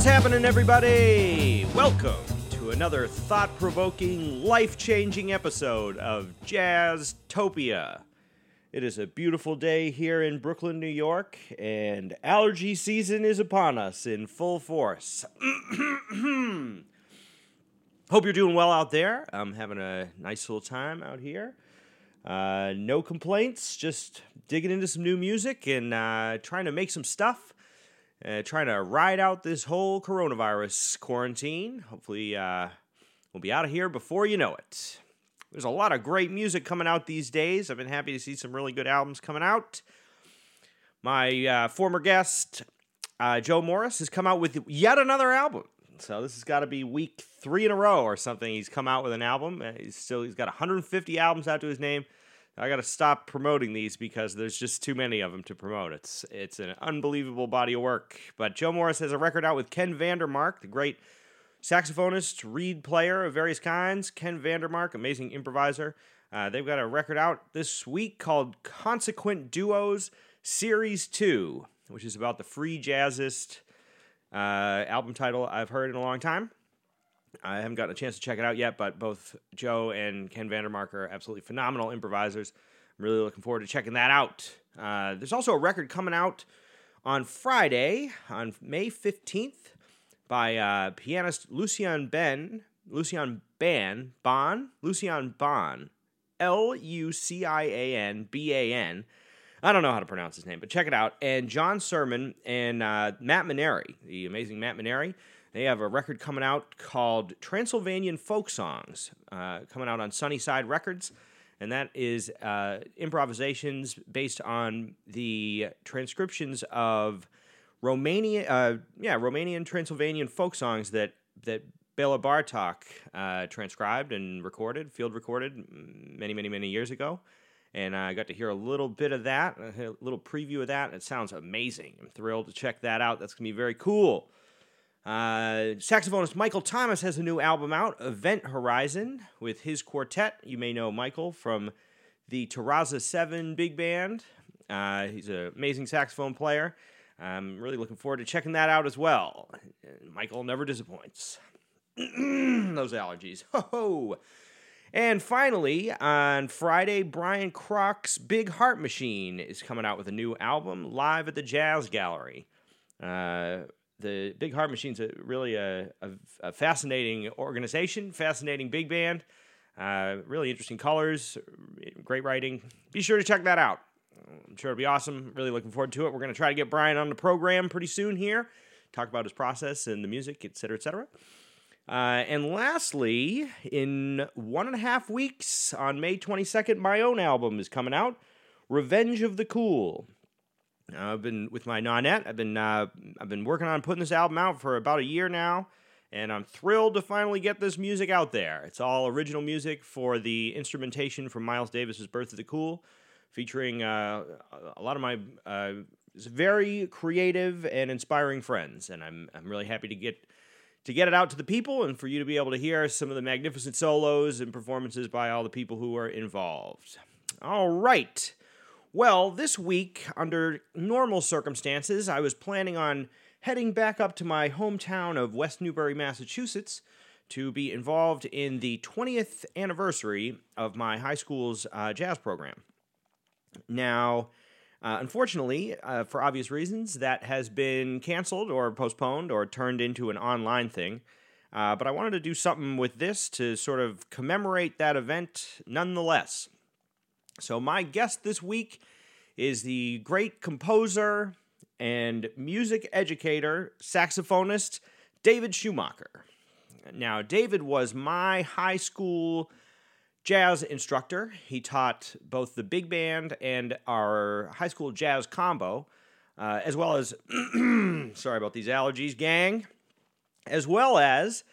What's happening, everybody? Welcome to another thought provoking, life changing episode of Jazztopia. It is a beautiful day here in Brooklyn, New York, and allergy season is upon us in full force. Hope you're doing well out there. I'm having a nice little time out here. Uh, no complaints, just digging into some new music and uh, trying to make some stuff. Uh, trying to ride out this whole coronavirus quarantine. Hopefully, uh, we'll be out of here before you know it. There's a lot of great music coming out these days. I've been happy to see some really good albums coming out. My uh, former guest, uh, Joe Morris, has come out with yet another album. So this has got to be week three in a row or something. He's come out with an album. Uh, He's still he's got 150 albums out to his name. I got to stop promoting these because there's just too many of them to promote. It's it's an unbelievable body of work. But Joe Morris has a record out with Ken Vandermark, the great saxophonist, reed player of various kinds. Ken Vandermark, amazing improviser. Uh, they've got a record out this week called Consequent Duos Series 2, which is about the free jazzist uh, album title I've heard in a long time. I haven't gotten a chance to check it out yet, but both Joe and Ken Vandermark are absolutely phenomenal improvisers. I'm really looking forward to checking that out. Uh, there's also a record coming out on Friday, on May 15th, by uh, pianist Lucian Ben, Lucian Ban, Bon, Lucian Bon, L U C I A N B A N. I don't know how to pronounce his name, but check it out. And John Surman and uh, Matt Maneri, the amazing Matt Maneri, they have a record coming out called Transylvanian Folk Songs, uh, coming out on Sunnyside Records. And that is uh, improvisations based on the transcriptions of Romanian, uh, yeah, Romanian Transylvanian folk songs that that Bela Bartok uh, transcribed and recorded, field recorded many, many, many years ago. And I got to hear a little bit of that, a little preview of that. It sounds amazing. I'm thrilled to check that out. That's going to be very cool. Uh, saxophonist Michael Thomas has a new album out, Event Horizon, with his quartet. You may know Michael from the Terraza 7 big band. Uh, he's an amazing saxophone player. I'm really looking forward to checking that out as well. Michael never disappoints. Those allergies. Ho ho! And finally, on Friday, Brian Krock's Big Heart Machine is coming out with a new album live at the Jazz Gallery. Uh, the Big Heart Machine's a, really a, a, a fascinating organization, fascinating big band, uh, really interesting colors, great writing. Be sure to check that out. I'm sure it'll be awesome. Really looking forward to it. We're going to try to get Brian on the program pretty soon here, talk about his process and the music, et cetera, et cetera. Uh, and lastly, in one and a half weeks, on May 22nd, my own album is coming out, Revenge of the Cool. Uh, I've been with my nonette. I've been uh, I've been working on putting this album out for about a year now, and I'm thrilled to finally get this music out there. It's all original music for the instrumentation from Miles Davis's "Birth of the Cool," featuring uh, a lot of my uh, very creative and inspiring friends, and I'm I'm really happy to get to get it out to the people and for you to be able to hear some of the magnificent solos and performances by all the people who are involved. All right. Well, this week, under normal circumstances, I was planning on heading back up to my hometown of West Newbury, Massachusetts, to be involved in the 20th anniversary of my high school's uh, jazz program. Now, uh, unfortunately, uh, for obvious reasons, that has been canceled or postponed or turned into an online thing. Uh, but I wanted to do something with this to sort of commemorate that event nonetheless. So, my guest this week is the great composer and music educator, saxophonist, David Schumacher. Now, David was my high school jazz instructor. He taught both the big band and our high school jazz combo, uh, as well as, sorry about these allergies, gang, as well as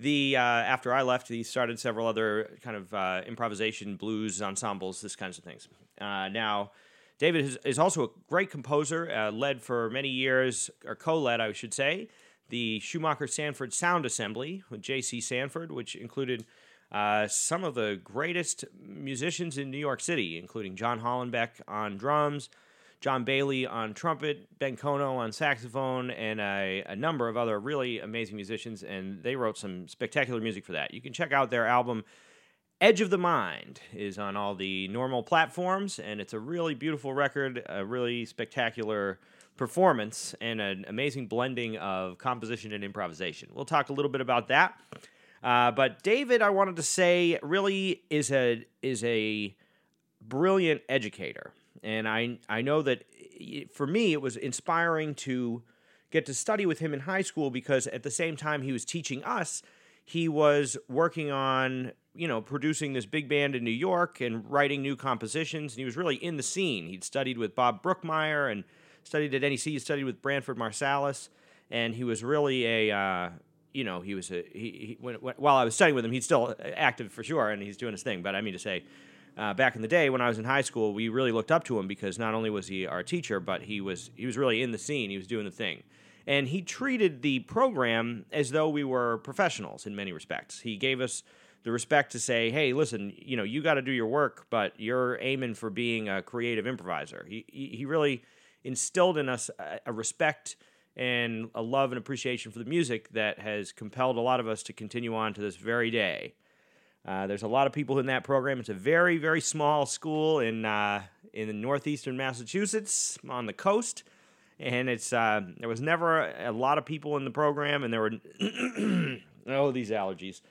the, uh, after I left, he started several other kind of uh, improvisation, blues ensembles, this kinds of things. Uh, now, David is, is, also a great composer, uh, led for many years, or co led, I should say, the Schumacher Sanford Sound Assembly with J.C. Sanford, which included uh, some of the greatest musicians in New York City, including John Hollenbeck on drums, John Bailey on trumpet, Ben Kono on saxophone, and a, a number of other really amazing musicians. And they wrote some spectacular music for that. You can check out their album. Edge of the Mind is on all the normal platforms, and it's a really beautiful record, a really spectacular performance, and an amazing blending of composition and improvisation. We'll talk a little bit about that. Uh, but David, I wanted to say, really is a is a brilliant educator, and I I know that eh, eh, for me it was inspiring to get to study with him in high school because at the same time he was teaching us, he was working on you know producing this big band in New York and writing new compositions, and he was really in the scene. He'd studied with Bob Brookmeyer and studied at NEC. He studied with Branford Marsalis, and he was really a uh, you know he was a he, he when, when, while I was studying with him, he's still eh, active for sure, and he's doing his thing. But I mean to say. Uh, back in the day when I was in high school, we really looked up to him because not only was he our teacher, but he was he was really in the scene. He was doing the thing, and he treated the program as though we were professionals in many respects. He gave us the respect to say, "Hey, listen, you know, you got to do your work, but you're aiming for being a creative improviser." He he really instilled in us a, a respect and a love and appreciation for the music that has compelled a lot of us to continue on to this very day. Uh, there's a lot of people in that program. It's a very, very small school in uh, in northeastern Massachusetts on the coast, and it's uh, there was never a, lot of people in the program, and there were oh these allergies,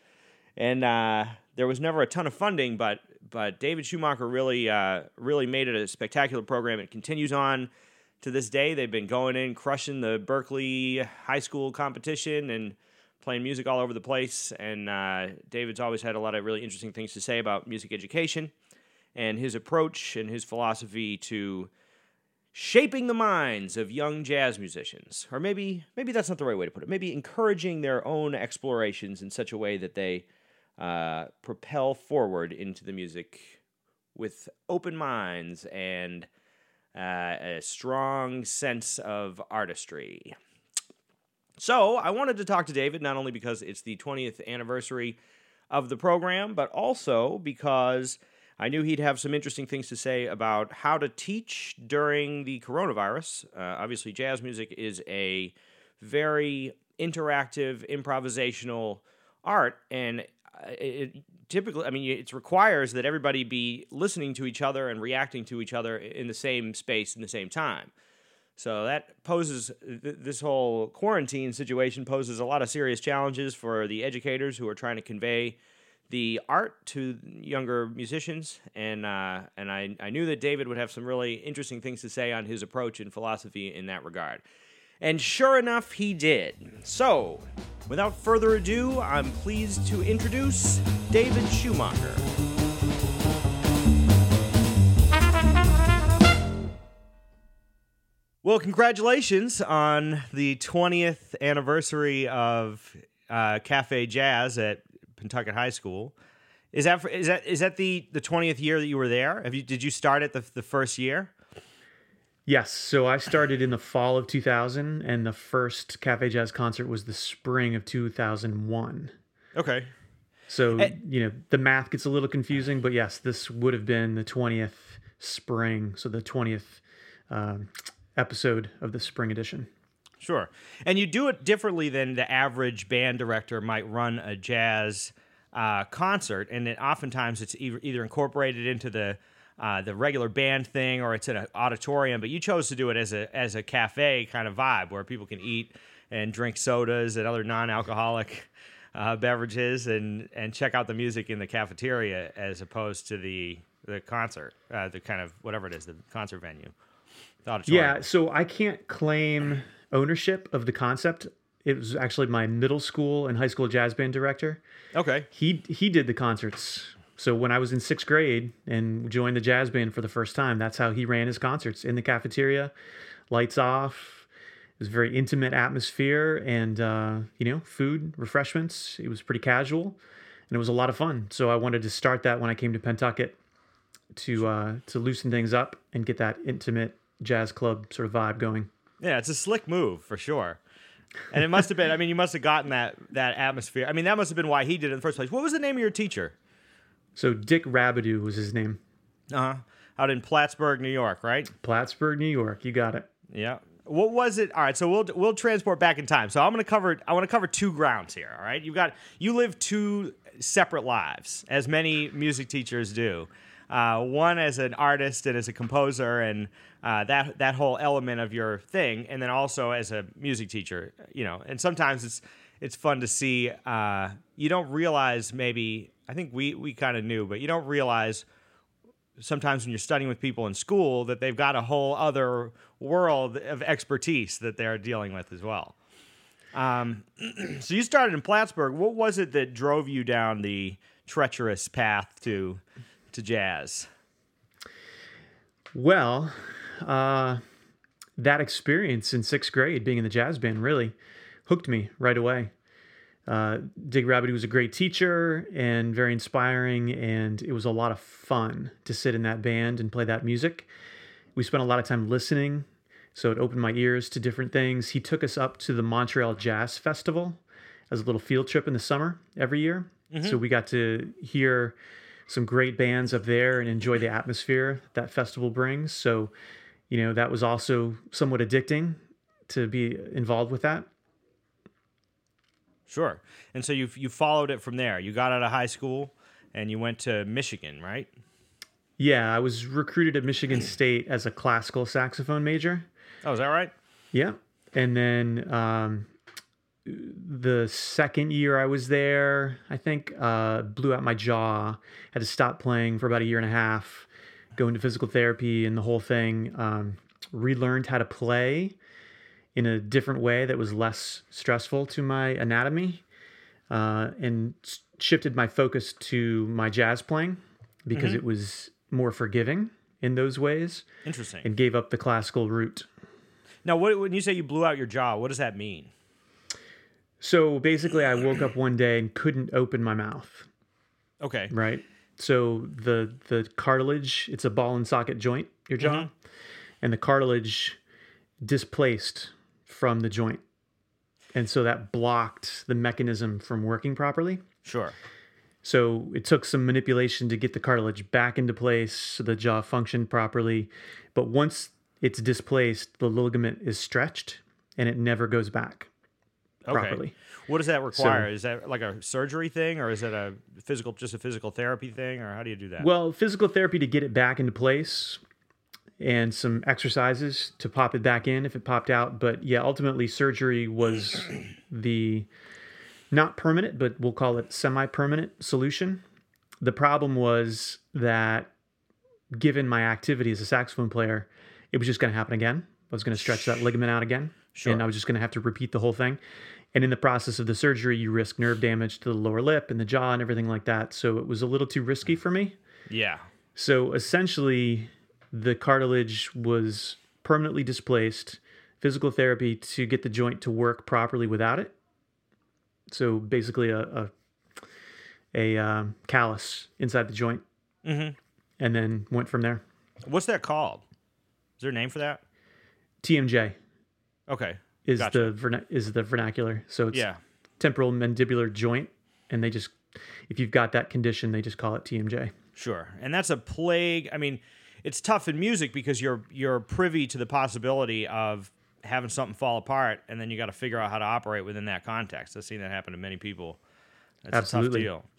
and uh, there was never a ton of funding. But but David Schumacher really uh, really made it a spectacular program. It continues on to this day. They've been going in, crushing the Berklee high school competition, and playing music all over the place. And uh, David's always had a lot of really interesting things to say about music education and his approach and his philosophy to shaping the minds of young jazz musicians or maybe maybe that's not the right way to put it maybe encouraging their own explorations in such a way that they uh, propel forward into the music with open minds and uh, a strong sense of artistry. So I wanted to talk to David not only because it's the 20th anniversary of the program, but also because I knew he'd have some interesting things to say about how to teach during the coronavirus. Uh, obviously, jazz music is a very interactive, improvisational art, and it typically, I mean, it requires that everybody be listening to each other and reacting to each other in the same space in the same time. So that poses th- this whole quarantine situation poses a lot of serious challenges for the educators who are trying to convey the art to younger musicians, and uh, and I, I knew that David would have some really interesting things to say on his approach and philosophy in that regard. And sure enough, he did. So, without further ado, I'm pleased to introduce David Schumacher. Well, congratulations on the 20th anniversary of uh, Cafe Jazz at Pentucket High School. Is that for, is that is that the the 20th year that you were there? Have you did you start at the the first year? Yes. So I started in the fall of 2000, and the first Cafe Jazz concert was the spring of 2001. Okay. So, and, you know, the math gets a little confusing, but yes, this would have been the 20th spring. So the 20th um, episode of the spring edition. Sure. And you do it differently than the average band director might run a jazz uh, concert. And it, oftentimes it's either incorporated into the uh, the regular band thing or it's in an auditorium, but you chose to do it as a as a cafe kind of vibe where people can eat and drink sodas and other non-alcoholic uh, beverages and and check out the music in the cafeteria as opposed to the the concert, uh, the kind of whatever it is, the concert venue. Yeah, so I can't claim ownership of the concept. It was actually my middle school and high school jazz band director. Okay. He he did the concerts so when I was in sixth grade and joined the jazz band for the first time, that's how he ran his concerts in the cafeteria, lights off. It was a very intimate atmosphere and, uh, you know, food, refreshments. It was pretty casual and it was a lot of fun. So I wanted to start that when I came to Pentucket to, uh, to loosen things up and get that intimate jazz club sort of vibe going. Yeah, it's a slick move for sure. And it must have been, I mean, you must have gotten that, that atmosphere. I mean, that must have been why he did it in the first place. What was the name of your teacher? So Dick Rabideau was his name. Uh huh. Out in Plattsburgh, New York, right? Plattsburgh, New York. You got it. Yeah. What was it? All right, so we'll we'll transport back in time. So I'm going to cover I want to cover two grounds here, all right? You've got you live two separate lives as many music teachers do. Uh, one as an artist and as a composer and uh, that that whole element of your thing and then also as a music teacher, you know. And sometimes it's it's fun to see uh, you don't realize maybe I think we we kind of knew, but you don't realize sometimes when you're studying with people in school that they've got a whole other world of expertise that they're dealing with as well. Um, so you started in Plattsburgh. What was it that drove you down the treacherous path to to jazz? Well, uh, that experience in sixth grade, being in the jazz band, really hooked me right away. Uh, Dick Rabideau was a great teacher and very inspiring, and it was a lot of fun to sit in that band and play that music. We spent a lot of time listening, so it opened my ears to different things. He took us up to the Montreal Jazz Festival as a little field trip in the summer every year. So we got to hear some great bands up there and enjoy the atmosphere that festival brings. So, you know, that was also somewhat addicting to be involved with that. Sure. And so you you followed it from there. You got out of high school and you went to Michigan, right? Yeah, I was recruited at Michigan State as a classical saxophone major. Oh, is that right? Yeah. And then um, the second year I was there, I think, uh, blew out my jaw. Had to stop playing for about a year and a half, go into physical therapy and the whole thing. Um, relearned how to play in a different way that was less stressful to my anatomy uh, and shifted my focus to my jazz playing because it was more forgiving in those ways Interesting. and gave up the classical route. now, what, when you say you blew out your jaw, what does that mean? So basically, I woke up one day and couldn't open my mouth. Okay. Right. So the the cartilage, it's a ball and socket joint, your mm-hmm. jaw, and the cartilage displaced from the joint, and so that blocked the mechanism from working properly. Sure. So it took some manipulation to get the cartilage back into place so the jaw functioned properly. But once it's displaced, the ligament is stretched and it never goes back Okay. properly. What does that require? is that like a surgery thing, or is it a physical, just a physical therapy thing, or how do you do that? Well, physical therapy to get it back into place and some exercises to pop it back in if it popped out. But yeah, ultimately surgery was the not permanent, but we'll call it semi permanent solution. The problem was that given my activity as a saxophone player, it was just going to happen again. I was going to stretch that ligament out again. Sure. And I was just going to have to repeat the whole thing. And in the process of the surgery, you risk nerve damage to the lower lip and the jaw and everything like that. So it was a little too risky for me. yeah. So essentially, the cartilage was permanently displaced. Physical therapy to get the joint to work properly without it. So basically, a a, a um, callus inside the joint, Mhm. and then went from there. What's that called? Is there a name for that? TMJ Okay. is Gotcha. the verna- is the vernacular. So it's Yeah. temporal mandibular joint, and they just if you've got that condition, they just call it TMJ. Sure. And that's a plague. I mean, it's tough in music because you're you're privy to the possibility of having something fall apart and then you got to figure out how to operate within that context. I've seen that happen to many people. That's Absolutely. a tough deal.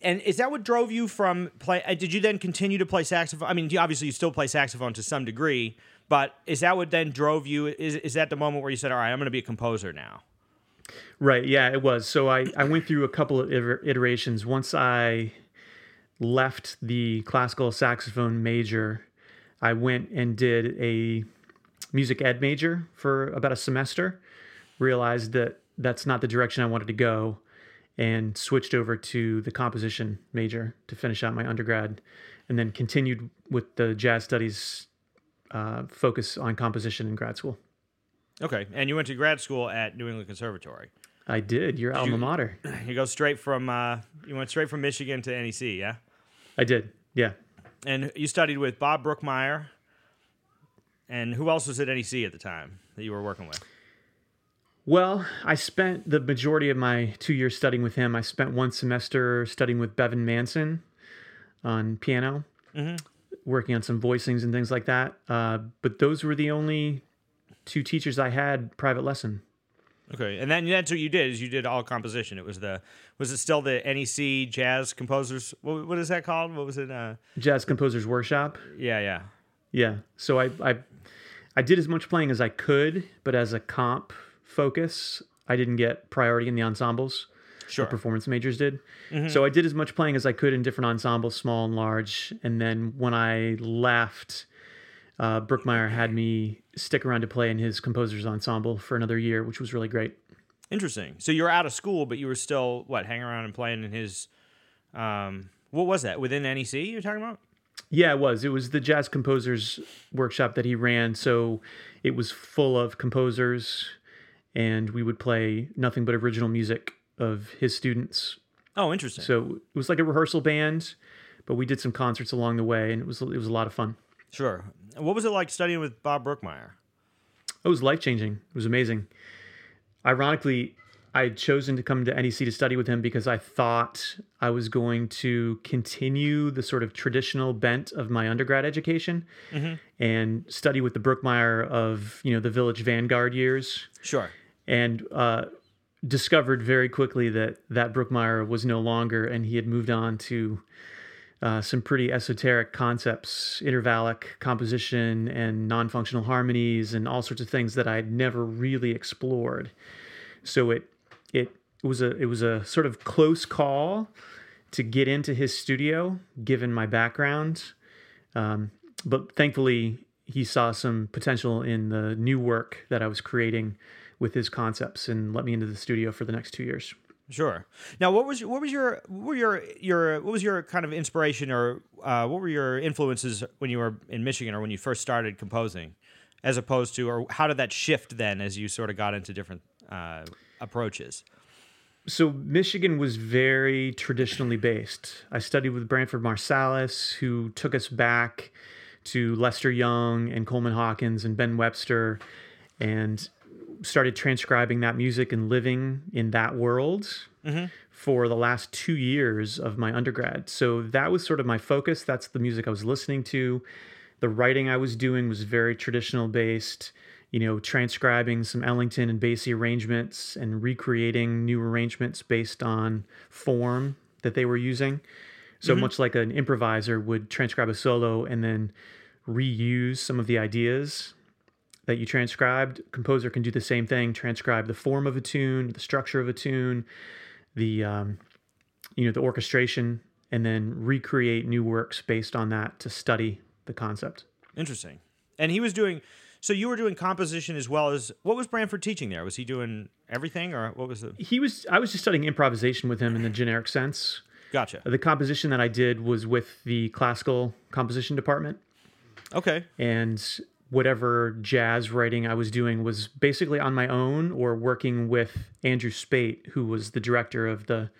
And is that what drove you from play? uh, Did you then continue to play saxophone? I mean, obviously you still play saxophone to some degree, but is that what then drove you? Is is that the moment where you said, "All right, I'm going to be a composer now"? Right. Yeah, it was. So I, I went through a couple of iterations. Once I left the classical saxophone major, I went and did a music ed major for about a semester, realized that that's not the direction I wanted to go, and switched over to the composition major to finish out my undergrad, and then continued with the jazz studies uh, focus on composition in grad school. Okay, and you went to grad school at New England Conservatory. I did, your alma mater. You go straight from uh, you went straight from Michigan to NEC, yeah. I did, yeah. And you studied with Bob Brookmeyer. And who else was at NEC at the time that you were working with? Well, I spent the majority of my two years studying with him. I spent one semester studying with Bevan Manson on piano. Working on some voicings and things like that. Uh, but those were the only two teachers I had private lesson. Okay, and then that's what you did is you did all composition. It was the was it still the NEC Jazz Composers? What, what is that called? What was it? Uh, Jazz Composers Workshop. yeah, yeah. Yeah. So I, I I did as much playing as I could, but as a comp focus, I didn't get priority in the ensembles. Sure. Performance majors did. So I did as much playing as I could in different ensembles, small and large. And then when I left, uh, Brookmeyer had me stick around to play in his composers ensemble for another year, which was really great. Interesting. So you were out of school, but you were still what hanging around and playing in his. Um, what was that within NEC? You're talking about? Yeah, it was. It was the jazz composers workshop that he ran. So it was full of composers, and we would play nothing but original music of his students. Oh, interesting. So it was like a rehearsal band, but we did some concerts along the way, and it was it was a lot of fun. sure. What was it like studying with Bob Brookmeyer? It was life changing. It was amazing. Ironically, I had chosen to come to NEC to study with him because I thought I was going to continue the sort of traditional bent of my undergrad education and study with the Brookmeyer of you know the Village Vanguard years, Sure. and uh, discovered very quickly that that Brookmeyer was no longer, and he had moved on to uh, some pretty esoteric concepts, intervallic composition and non-functional harmonies, and all sorts of things that I'd never really explored. So it it was a it was a sort of close call to get into his studio, given my background. Um, but thankfully, he saw some potential in the new work that I was creating with his concepts, and let me into the studio for the next two years. Sure. Now, what was what was your what were your your what was your kind of inspiration or uh, what were your influences when you were in Michigan or when you first started composing, as opposed to or how did that shift then as you sort of got into different uh, approaches? So Michigan was very traditionally based. I studied with Branford Marsalis, who took us back to Lester Young and Coleman Hawkins and Ben Webster, and started transcribing that music and living in that world mm-hmm. for the last two years of my undergrad. So that was sort of my focus. That's the music I was listening to. The writing I was doing was very traditional based you know, transcribing some Ellington and Basie arrangements and recreating new arrangements based on form that they were using. So mm-hmm. much like an improviser would transcribe a solo and then reuse some of the ideas that you transcribed, composer can do the same thing, transcribe the form of a tune, the structure of a tune, the um, you know, the orchestration and then recreate new works based on that to study the concept. Interesting. And he was doing. So you were doing composition as well as what was Branford teaching there? Was he doing everything or what was the? He was I was just studying improvisation with him in the generic sense. Gotcha. The composition that I did was with the classical composition department, Okay. and whatever jazz writing I was doing was basically on my own or working with Andrew Spate, who was the director of the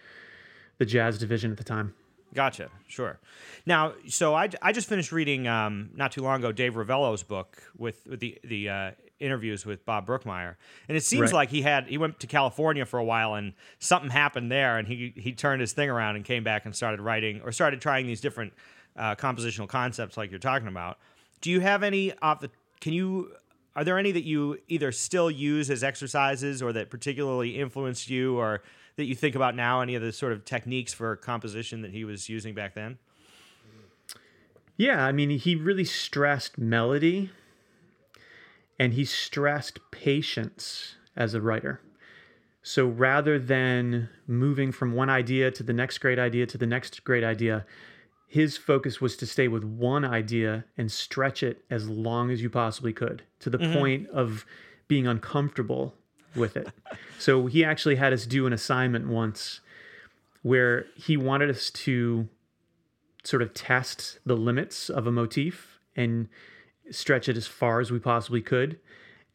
the jazz division at the time. Gotcha. Sure. Now, so I, I just finished reading um, not too long ago Dave Rivello's book with, with the the uh, interviews with Bob Brookmeyer, and it seems Right. like he had he went to California for a while and something happened there, and he he turned his thing around and came back and started writing or started trying these different uh, compositional concepts like you're talking about. Do you have any off the? Can you? Are there any that you either still use as exercises or that particularly influenced you or that you think about now? Any of the sort of techniques for composition that he was using back then? Yeah, I mean, he really stressed melody and he stressed patience as a writer. So rather than moving from one idea to the next great idea to the next great idea, his focus was to stay with one idea and stretch it as long as you possibly could to the point of being uncomfortable with it. so he actually had us do an assignment once where he wanted us to sort of test the limits of a motif and stretch it as far as we possibly could.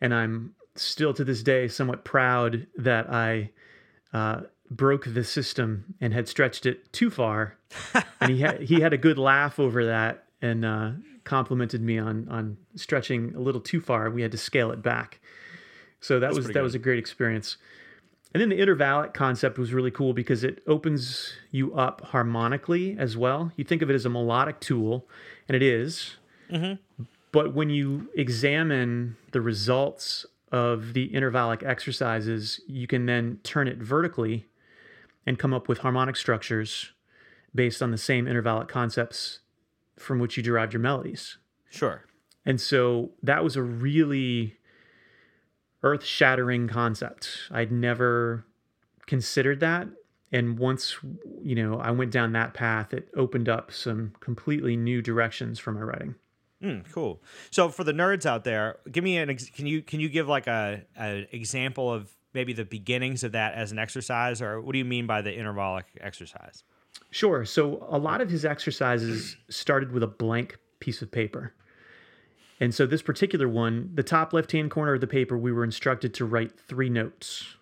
And I'm still to this day somewhat proud that I uh, broke the system and had stretched it too far. and he had he had a good laugh over that and uh, complimented me on on stretching a little too far. We had to scale it back. So that was that pretty was a great experience. And then the intervallic concept was really cool because it opens you up harmonically as well. You think of it as a melodic tool, and it is. But when you examine the results of the intervallic exercises, you can then turn it vertically and come up with harmonic structures based on the same intervallic concepts from which you derived your melodies. Sure. And so that was a really earth shattering concept. I'd never considered that. And once, you know, I went down that path, it opened up some completely new directions for my writing. Mm, cool. So for the nerds out there, give me an ex- can you can you give like a an example of maybe the beginnings of that as an exercise, or what do you mean by the intervallic exercise? Sure. So a lot of his exercises started with a blank piece of paper. And so this particular one, the top left hand corner of the paper, we were instructed to write three notes.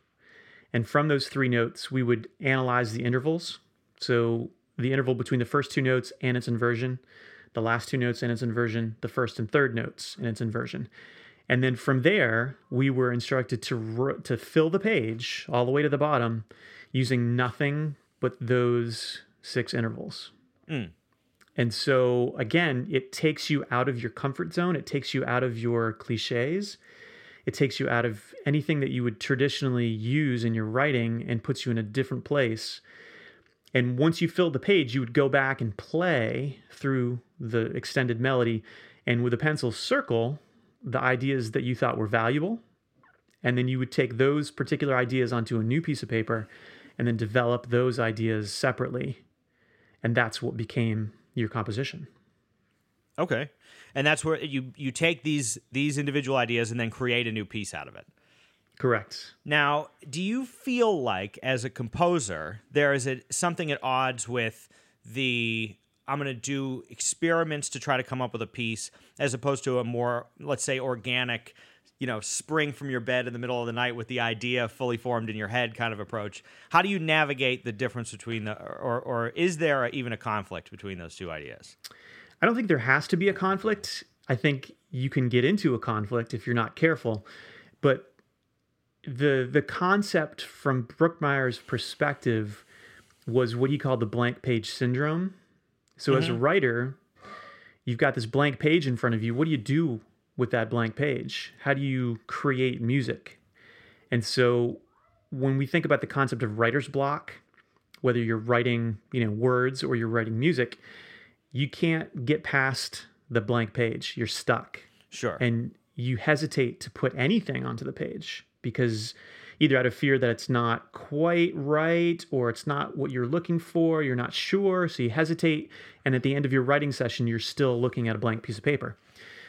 And from those three notes, we would analyze the intervals. So the interval between the first two notes and its inversion, the last two notes and its inversion, the first and third notes and its inversion. And then from there, we were instructed to to fill the page all the way to the bottom using nothing but those six intervals. Mm. And so again, it takes you out of your comfort zone, it takes you out of your clichés. It takes you out of anything that you would traditionally use in your writing and puts you in a different place. And once you filled the page, you would go back and play through the extended melody and with a pencil circle the ideas that you thought were valuable. And then you would take those particular ideas onto a new piece of paper and then develop those ideas separately. And that's what became your composition. Okay, and that's where you you take these these individual ideas and then create a new piece out of it. Correct. Now, do you feel like as a composer there is a, something at odds with the I'm going to do experiments to try to come up with a piece as opposed to a more let's say organic, you know, spring from your bed in the middle of the night with the idea fully formed in your head kind of approach. How do you navigate the difference between the or or is there even a conflict between those two ideas? I don't think there has to be a conflict. I think you can get into a conflict if you're not careful. But the the concept from Brookmeyer's perspective was what he called the blank page syndrome. So as a mm-hmm. writer, you've got this blank page in front of you. What do you do with that blank page? How do you create music? And so when we think about the concept of writer's block, whether you're writing, you know, words or you're writing music, you can't get past the blank page. You're stuck. Sure. And you hesitate to put anything onto the page because either out of fear that it's not quite right or it's not what you're looking for, you're not sure, so you hesitate. And at the end of your writing session, you're still looking at a blank piece of paper.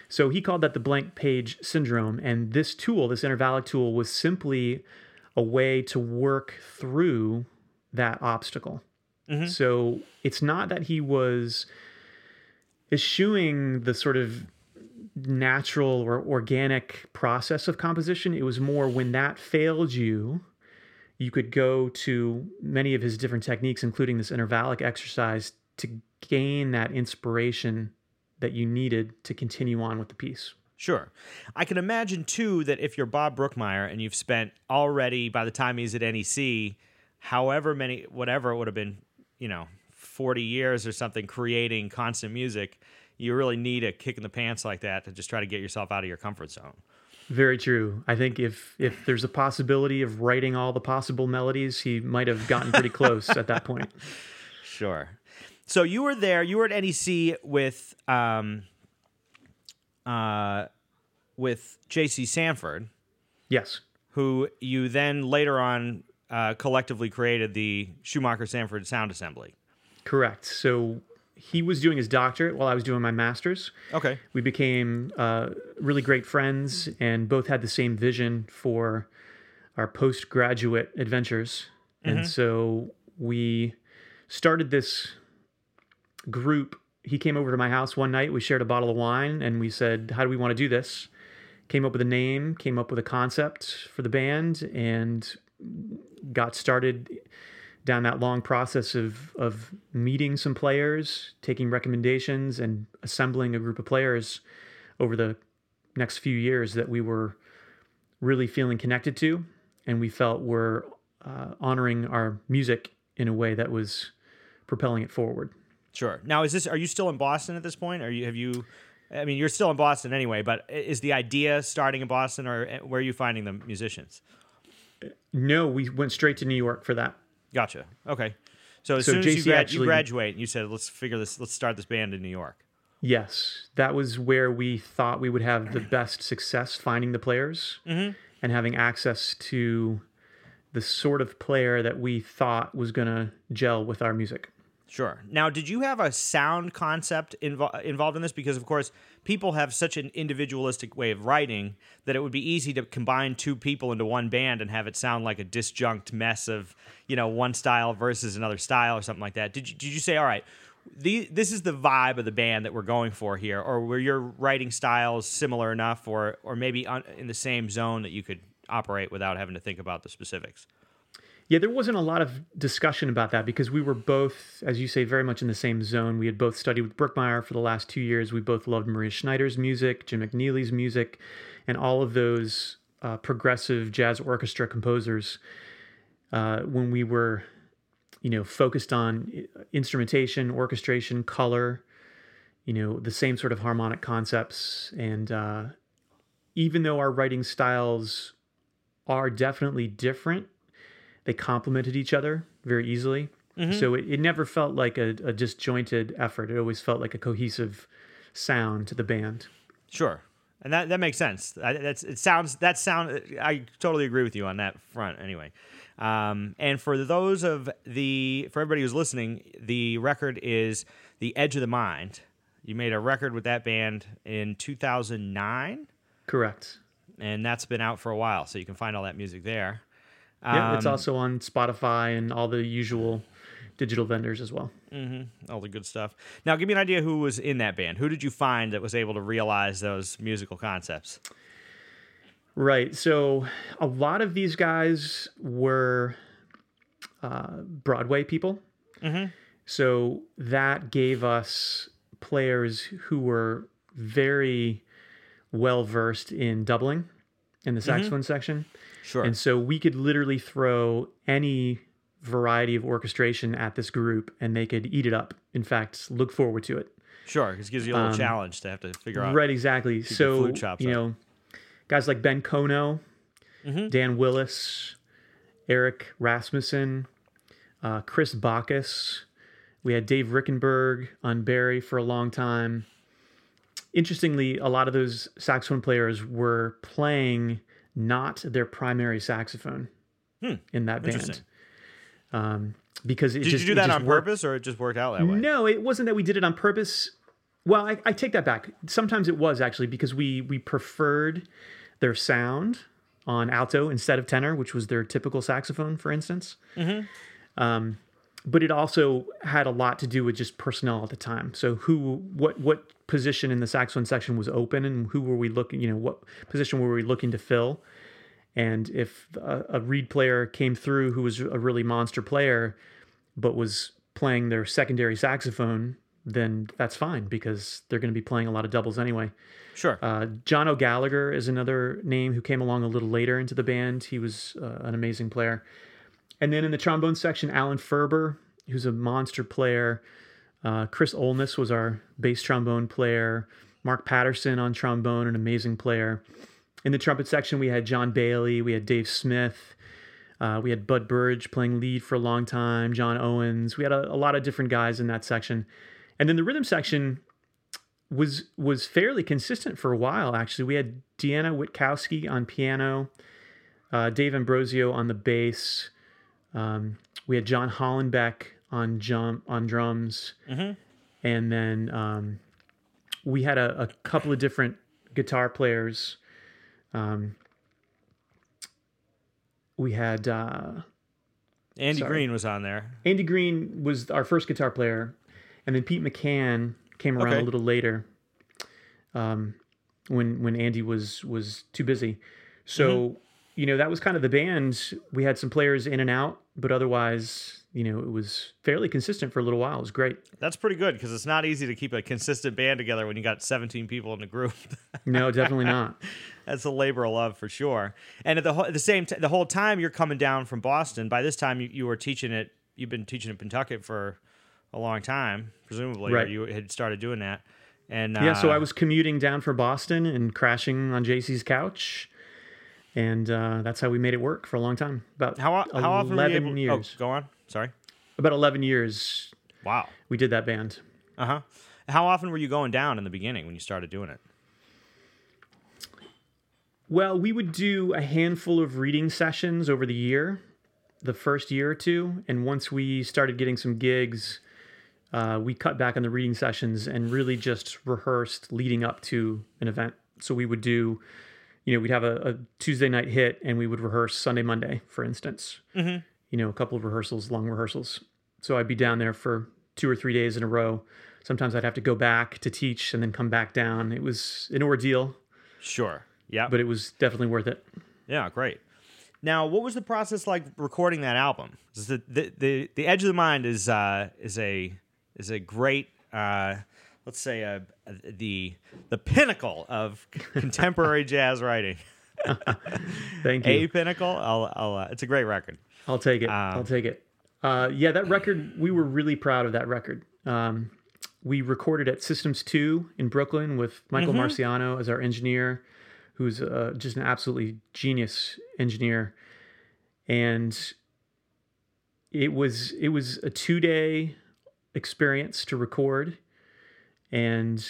So he called that the blank page syndrome. And this tool, this intervallic tool, was simply a way to work through that obstacle. Mm-hmm. So it's not that he was eschewing the sort of natural or organic process of composition. It was more when that failed you, you could go to many of his different techniques, including this intervallic exercise, to gain that inspiration that you needed to continue on with the piece. Sure. I can imagine too that if you're Bob Brookmeyer and you've spent already by the time he's at NEC, however many whatever it would have been, you know, 40 years or something creating constant music, you really need a kick in the pants like that to just try to get yourself out of your comfort zone. Very true. I think if if there's a possibility of writing all the possible melodies, he might have gotten pretty close at that point. Sure. So you were there. You were at NEC with um, uh, with J.C. Sanford, Yes. who you then later on uh, collectively created the Schumacher Sanford Sound Assembly. Correct. So he was doing his doctorate while I was doing my master's. Okay. We became uh, really great friends and both had the same vision for our postgraduate adventures. And so we started this group. He came over to my house one night. We shared a bottle of wine and we said, How do we want to do this? Came up with a name, came up with a concept for the band, and got started down that long process of of meeting some players, taking recommendations, and assembling a group of players over the next few years that we were really feeling connected to, and we felt were uh, honoring our music in a way that was propelling it forward. Sure. Now, is this? Are you still in Boston at this point? Are you? Have you? I mean, you're still in Boston anyway. But is the idea starting in Boston, or eh, where are you finding the musicians? No, we went straight to New York for that. Gotcha. Okay. So as So soon as you, grad- you graduate, you said, "Let's figure this. Let's start this band in New York." Yes, that was where we thought we would have the best success finding the players mm-hmm. and having access to the sort of player that we thought was going to gel with our music. Sure. Now, did you have a sound concept invo- involved in this? Because, of course, people have such an individualistic way of writing that it would be easy to combine two people into one band and have it sound like a disjunct mess of, you know, one style versus another style or something like that. Did you, did you say, all right, the, this is the vibe of the band that we're going for here? Or were your writing styles similar enough or, or maybe on, in the same zone that you could operate without having to think about the specifics? Yeah, there wasn't a lot of discussion about that because we were both, as you say, very much in the same zone. We had both studied with Brookmeyer for the last two years. We both loved Maria Schneider's music, Jim McNeely's music, and all of those uh, progressive jazz orchestra composers. Uh, when we were, you know, focused on instrumentation, orchestration, color, you know, the same sort of harmonic concepts, and uh, even though our writing styles are definitely different they complemented each other very easily. So it, it never felt like a, a disjointed effort. It always felt like a cohesive sound to the band. Sure, and that that makes sense. I, that's it sounds that sound. I totally agree with you on that front. Anyway, um, and for those of the for everybody who's listening, the record is "The Edge of the Mind." You made a record with that band in 2009, Correct. and that's been out for a while, so you can find all that music there. Yeah, it's Um, also on Spotify and all the usual digital vendors as well. all the good stuff. Now, give me an idea who was in that band. Who did you find that was able to realize those musical concepts? Right. So a lot of these guys were uh, Broadway people. So that gave us players who were very well versed in doubling in the saxophone section. Sure. And so we could literally throw any variety of orchestration at this group and they could eat it up. In fact, look forward to it. Sure, because it gives you a little challenge to have to figure out. Um, Right, exactly. So, you up. know, guys like Ben Kono, Mm-hmm. Dan Willis, Eric Rasmussen, uh, Chris Bacas. We had Dave Rickenberg on bari for a long time. Interestingly, a lot of those saxophone players were playing not their primary saxophone in that band. Hmm. Um, because it Did just, you do that on worked. purpose, or it just worked out that way? No, it wasn't that we did it on purpose. Well, I, I take that back. Sometimes it was actually because we we preferred their sound on alto instead of tenor, which was their typical saxophone, for instance. Um, but it also had a lot to do with just personnel at the time. So who, what, what position in the saxophone section was open, and who were we looking? You know, what position were we looking to fill? And if a, a reed player came through who was a really monster player, but was playing their secondary saxophone, then that's fine because they're going to be playing a lot of doubles anyway. Sure. Uh, John O'Gallagher is another name who came along a little later into the band. He was uh, an amazing player. And then in the trombone section, Alan Ferber, who's a monster player. Uh, Chris Olness was our bass trombone player. Mark Patterson on trombone, an amazing player. In the trumpet section, we had John Bailey, we had Dave Smith, uh, we had Bud Burridge playing lead for a long time, John Owens. We had a, a lot of different guys in that section. And then the rhythm section was was fairly consistent for a while. Actually, we had Deanna Witkowski on piano, uh, Dave Ambrosio on the bass. Um, we had John Hollenbeck on jump on drums, and then um, we had a, a couple of different guitar players. Um, we had uh, Andy sorry. Green was on there. Andy Green was our first guitar player, and then Pete McCann came around Okay. a little later, um, when when Andy was was too busy. So Mm-hmm. You know that was kind of the band. We had some players in and out, but otherwise, you know, it was fairly consistent for a little while. It was great. That's pretty good because it's not easy to keep a consistent band together when you got 17 people in the group. No, definitely not. That's a labor of love for sure. And at the, at the same t- the whole time you're coming down from Boston, by this time you, you were teaching it, you've been teaching in Pentucket for a long time, presumably, Right. you had started doing that. And uh, Yeah, so I was commuting down from Boston and crashing on JC's couch. And uh, that's how we made it work for a long time. About how, how often 11 able, years. Oh, go on. Sorry. About 11 years Wow. we did that band. Uh huh. How often were you going down in the beginning when you started doing it? Well, we would do a handful of reading sessions over the year, the first year or two. And once we started getting some gigs, uh, we cut back on the reading sessions and really just rehearsed leading up to an event. So we would do, you know, we'd have a, a Tuesday night hit and we would rehearse Sunday, Monday, for instance. Mm-hmm. You know, a couple of rehearsals, long rehearsals. So I'd be down there for two or three days in a row. Sometimes I'd have to go back to teach and then come back down. It was an ordeal, Sure. Yeah. but it was definitely worth it. Yeah, great. Now, what was the process like recording that album? The the, the, the Edge of the Mind is uh, is a is a great uh, let's say uh, the the pinnacle of contemporary jazz writing. Thank you. A pinnacle. I'll, I'll uh, it's a great record. I'll take it. I'll take it. Uh, yeah, that record, we were really proud of that record. Um, we recorded at Systems 2 in Brooklyn with Michael Marciano as our engineer, who's uh, just an absolutely genius engineer. And it was it was a two day experience to record, and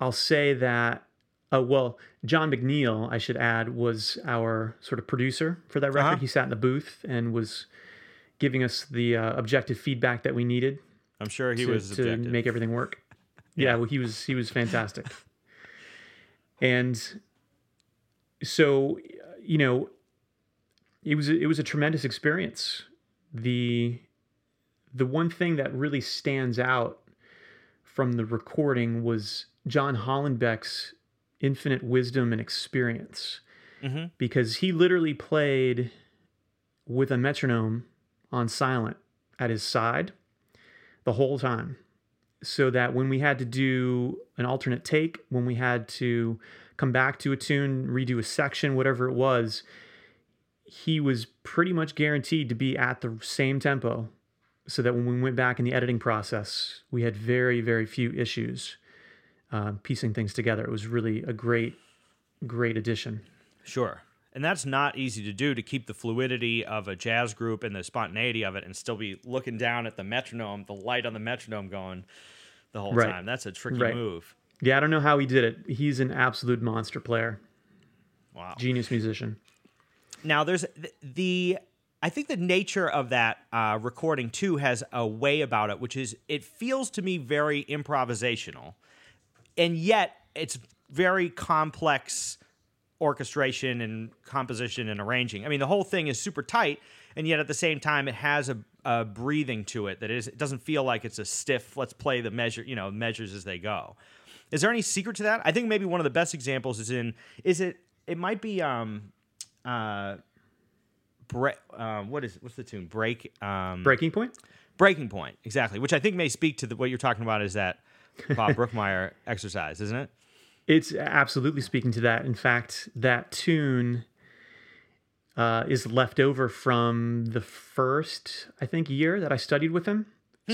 I'll say that. Uh, well, John McNeil, I should add, was our sort of producer for that record. Uh-huh. He sat in the booth and was giving us the uh, objective feedback that we needed I'm sure he to, was to objective. make everything work. Yeah, well, he was he was fantastic. and so, you know, it was it was a tremendous experience. The the one thing that really stands out from the recording was John Hollenbeck's infinite wisdom and experience. Mhm. Because he literally played with a metronome on silent at his side the whole time. So that when we had to do an alternate take, when we had to come back to a tune, redo a section, whatever it was, he was pretty much guaranteed to be at the same tempo so that when we went back in the editing process, we had very, very few issues uh, piecing things together. It was really a great, great addition. Sure. And that's not easy to do to keep the fluidity of a jazz group and the spontaneity of it and still be looking down at the metronome, the light on the metronome going the whole Right. time. That's a tricky Right. move. Yeah, I don't know how he did it. He's an absolute monster player, Wow. genius musician. Now, there's th- the. I think the nature of that uh, recording too has a way about it, which is it feels to me very improvisational, and yet it's very complex orchestration and composition and arranging. I mean, the whole thing is super tight, and yet at the same time, it has a, a breathing to it that is. It doesn't feel like it's a stiff. Let's play the measure, you know, measures as they go. Is there any secret to that? I think maybe one of the best examples is in. Is it? It might be. Um, uh, bre- um, what is what's the tune? Break. Um, Breaking point? Breaking point, exactly. Which I think may speak to the, what you're talking about. Is that Bob Brookmeyer exercise, isn't it? It's absolutely speaking to that. In fact, that tune uh, is left over from the first, I think, year that I studied with him.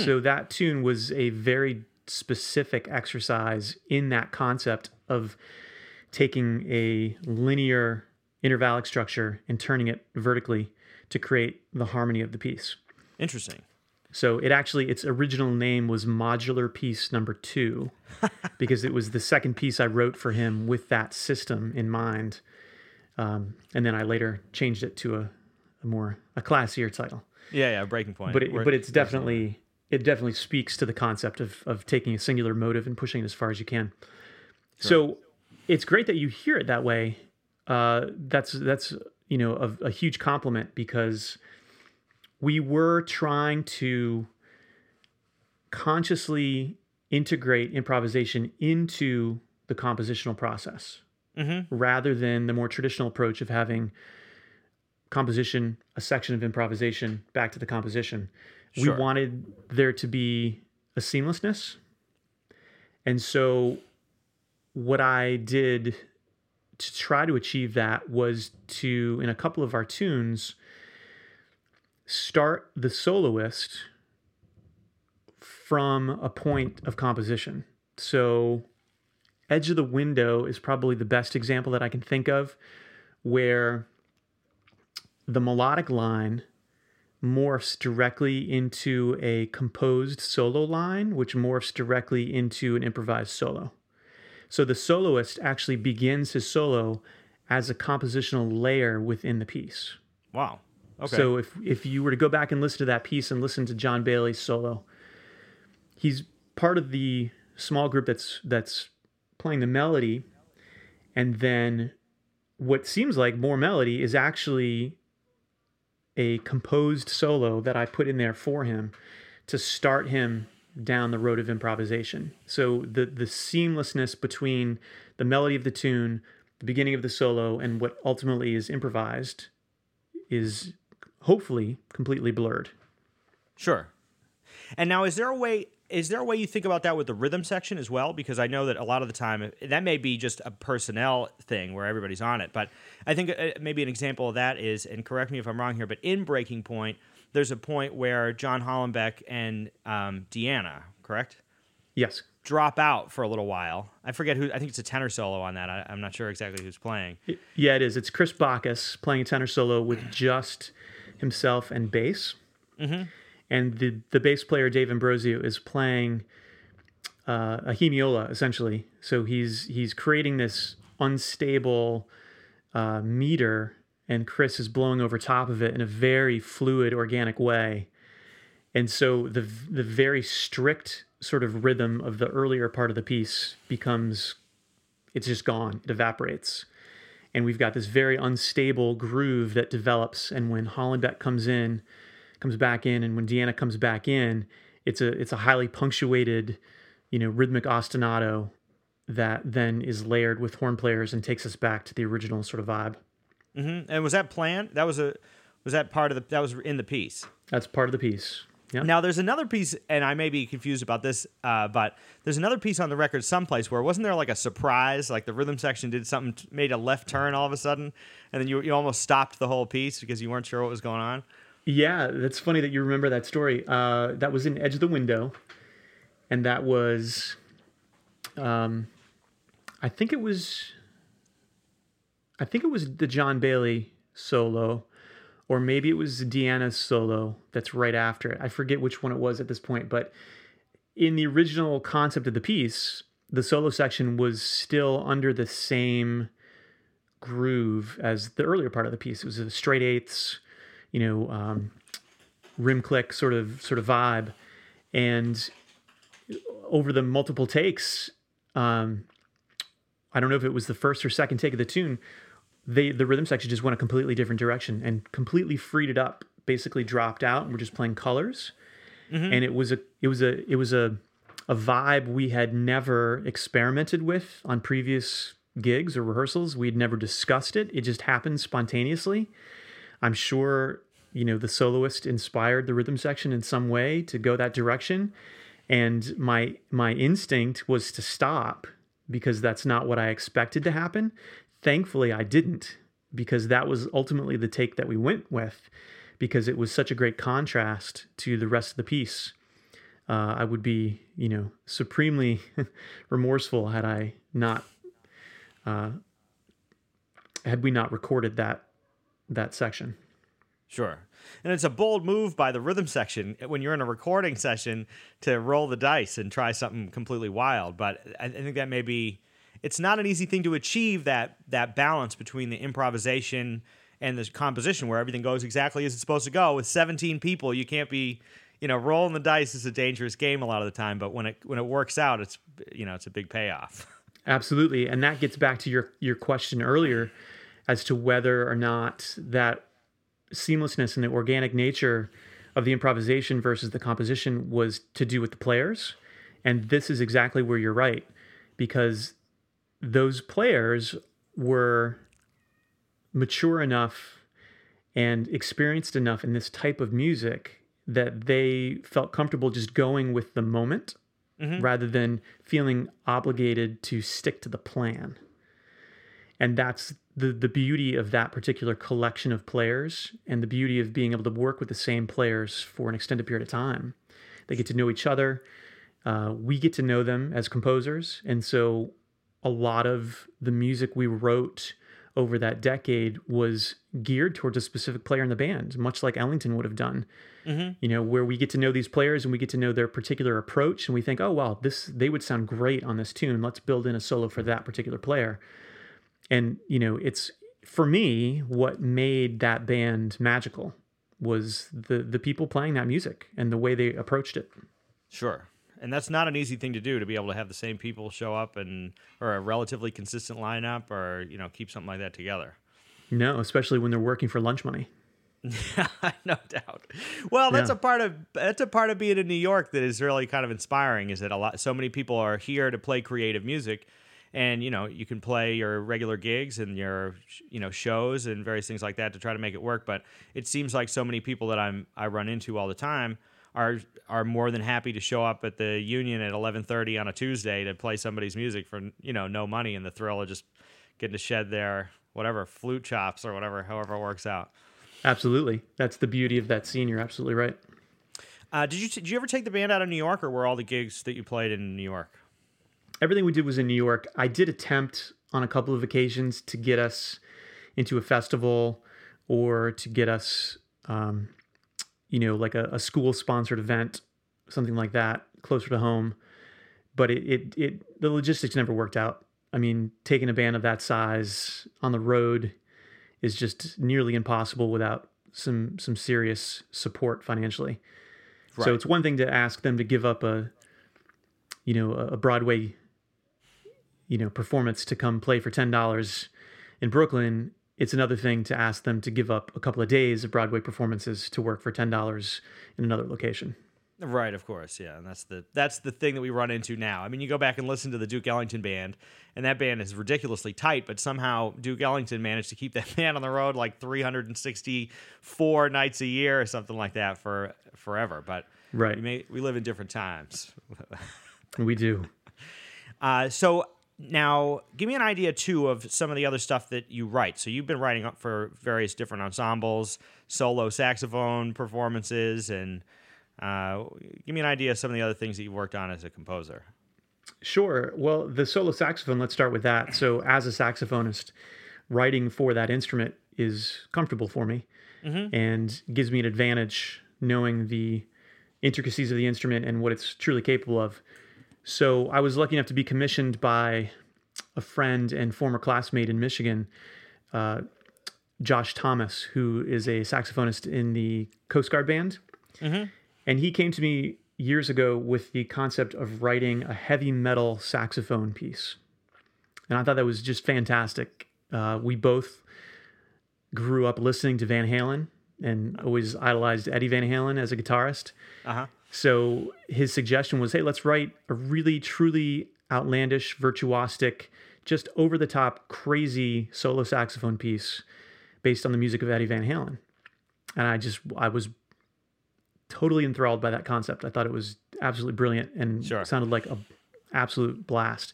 So that tune was a very specific exercise in that concept of taking a linear intervallic structure and turning it vertically to create the harmony of the piece. Interesting. So it actually, its original name was Modular Piece Number Two, because it was the second piece I wrote for him with that system in mind. Um, and then I later changed it to a, a more a classier title. Yeah, yeah. Breaking point. But it, but it's definitely it definitely speaks to the concept of of taking a singular motive and pushing it as far as you can. So it's great that you hear it that way. Uh, that's that's you know a, a huge compliment because we were trying to consciously integrate improvisation into the compositional process rather than the more traditional approach of having composition a section of improvisation back to the composition. Sure. we wanted there to be a seamlessness. And so what I did to try to achieve that was to, in a couple of our tunes, start the soloist from a point of composition. So, Edge of the Window is probably the best example that I can think of where the melodic line morphs directly into a composed solo line, which morphs directly into an improvised solo. So the soloist actually begins his solo as a compositional layer within the piece. Wow. Okay. So if if you were to go back and listen to that piece and listen to John Bailey's solo, he's part of the small group that's that's playing the melody, and then what seems like more melody is actually a composed solo that I put in there for him to start him down the road of improvisation. So the the seamlessness between the melody of the tune, the beginning of the solo, and what ultimately is improvised is hopefully completely blurred. Sure. And now, is there a way? Is there a way you think about that with the rhythm section as well? Because I know that a lot of the time that may be just a personnel thing where everybody's on it. But I think uh, maybe an example of that is, and correct me if I'm wrong here, but in Breaking Point, there's a point where John Hollenbeck and um, Deanna, correct? Yes. Drop out for a little while. I forget who. I think it's a tenor solo on that. I, am not sure exactly who's playing. Yeah, it is. It's Chris Bacas playing a tenor solo with just himself and bass. Mm-hmm. And the the bass player Dave Ambrosio is playing uh, a hemiola essentially. So he's he's creating this unstable uh, meter, and Chris is blowing over top of it in a very fluid, organic way. And so the the very strict sort of rhythm of the earlier part of the piece becomes it's just gone. It evaporates and we've got this very unstable groove that develops. And when Hollenbeck comes in, comes back in, and when Deanna comes back in, it's a it's a highly punctuated, you know, rhythmic ostinato that then is layered with horn players and takes us back to the original sort of vibe. Mm-hmm. And was that planned? That was a was that part of the that was in the piece? That's part of the piece. Yeah. Now there's another piece, and I may be confused about this, uh, but there's another piece on the record someplace where wasn't there like a surprise, like the rhythm section did something, made a left turn all of a sudden, and then you you almost stopped the whole piece because you weren't sure what was going on. Yeah, that's funny that you remember that story. Uh, that was in Edge of the Window, and that was, um, I think it was, I think it was the John Bailey solo or maybe it was Deanna's solo that's right after it. I forget which one it was at this point, but in the original concept of the piece, the solo section was still under the same groove as the earlier part of the piece. It was a straight eighths, you know, um, rim click sort of sort of vibe, and over the multiple takes, um, I don't know if it was the first or second take of the tune they the rhythm section just went a completely different direction and completely freed it up basically dropped out and we're just playing colors. Mm-hmm. and it was a it was a it was a a vibe we had never experimented with on previous gigs or rehearsals. We'd never discussed it. It just happened spontaneously. I'm sure you know the soloist inspired the rhythm section in some way to go that direction. And my my instinct was to stop because that's not what I expected to happen. Thankfully, I didn't because that was ultimately the take that we went with because it was such a great contrast to the rest of the piece. Uh, I would be, you know, supremely remorseful had I not, uh, had we not recorded that that section. Sure. And it's a bold move by the rhythm section when you're in a recording session to roll the dice and try something completely wild. But I think that may be it's not an easy thing to achieve that that balance between the improvisation and the composition where everything goes exactly as it's supposed to go. With 17 people you can't be you know rolling the dice is a dangerous game a lot of the time but when it when it works out it's you know it's a big payoff. Absolutely. And that gets back to your your question earlier as to whether or not that seamlessness and the organic nature of the improvisation versus the composition was to do with the players. And this is exactly where you're right because those players were mature enough and experienced enough in this type of music that they felt comfortable just going with the moment rather than feeling obligated to stick to the plan. And that's the the beauty of that particular collection of players and the beauty of being able to work with the same players for an extended period of time. They get to know each other. Uh, we get to know them as composers, and so a lot of the music we wrote over that decade was geared towards a specific player in the band, much like Ellington would have done. Mm-hmm. You know, where we get to know these players and we get to know their particular approach, and we think, oh wow, this they would sound great on this tune. Let's build in a solo for that particular player. And you know, it's for me what made that band magical was the the people playing that music and the way they approached it. Sure. And that's not an easy thing to do to be able to have the same people show up and or a relatively consistent lineup or, you know, keep something like that together. No, especially when they're working for lunch money. no doubt. Well, that's Yeah. a part of that's a part of being in New York that is really kind of inspiring. Is that a lot? So many people are here to play creative music, and you know you can play your regular gigs and your you know shows and various things like that to try to make it work. But it seems like so many people that I'm I run into all the time are are more than happy to show up at the Union at 11:30 on a Tuesday to play somebody's music for you know no money and the thrill of just getting to shed their whatever flute chops or whatever however it works out. Absolutely. That's the beauty of that scene. You're absolutely right. Uh, did you did you ever take the band out of New York, or were all the gigs that you played in New York? Everything we did was in New York. I did attempt on a couple of occasions to get us into a festival or to get us, um, you know, like a, a school sponsored event, something like that, closer to home. But it, it, it, the logistics never worked out. I mean, taking a band of that size on the road is just nearly impossible without some some serious support financially. So it's one thing to ask them to give up a, you know, a a Broadway, you know, performance to come play for ten dollars in Brooklyn. It's another thing to ask them to give up a couple of days of Broadway performances to work for ten dollars in another location. Right, of course, yeah, and that's the that's the thing that we run into now. I mean, you go back and listen to the Duke Ellington band, and that band is ridiculously tight, but somehow Duke Ellington managed to keep that band on the road like 364 nights a year or something like that for forever. But Right. we may we live in different times. We do. Uh, so now, give me an idea too of some of the other stuff that you write. So you've been writing up for various different ensembles, solo saxophone performances, and uh, give me an idea of some of the other things that you've worked on as a composer. Sure. Well, the solo saxophone, let's start with that. So, as a saxophonist, writing for that instrument is comfortable for me and gives me an advantage knowing the intricacies of the instrument and what it's truly capable of. So, I was lucky enough to be commissioned by a friend and former classmate in Michigan, uh, Josh Thomas, who is a saxophonist in the Coast Guard Band. And he came to me years ago with the concept of writing a heavy metal saxophone piece. And I thought that was just fantastic. Uh, we both grew up listening to Van Halen and always idolized Eddie Van Halen as a guitarist. Uh huh. So his suggestion was, hey, let's write a really, truly outlandish, virtuosic, just over the top, crazy solo saxophone piece based on the music of Eddie Van Halen. And I just, I was totally enthralled by that concept. I thought it was absolutely brilliant and Sure. sounded like a absolute blast.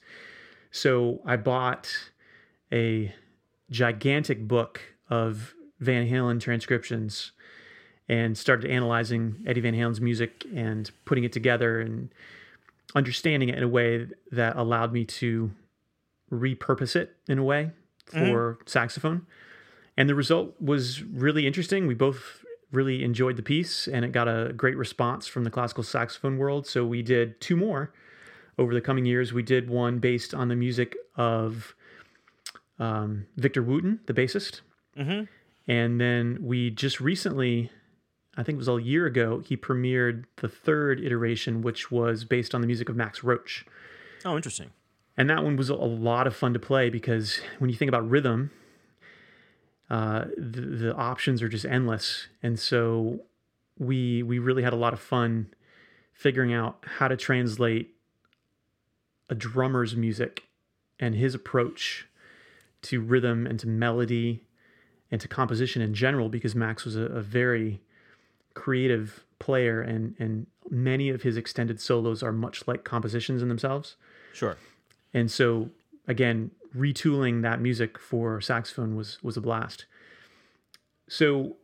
So I bought a gigantic book of Van Halen transcriptions and started analyzing Eddie Van Halen's music and putting it together and understanding it in a way that allowed me to repurpose it in a way for saxophone. And the result was really interesting. We both really enjoyed the piece and it got a great response from the classical saxophone world. So we did two more over the coming years. We did one based on the music of um, Victor Wooten, the bassist. Mm-hmm. And then we just recently, I think it was a year ago, he premiered the third iteration, which was based on the music of Max Roach. Oh, interesting. And that one was a lot of fun to play because when you think about rhythm, uh, the, the options are just endless. And so we we really had a lot of fun figuring out how to translate a drummer's music and his approach to rhythm and to melody and to composition in general because Max was a, a very creative player and and many of his extended solos are much like compositions in themselves. Sure. And so again, retooling that music for saxophone was was a blast. So,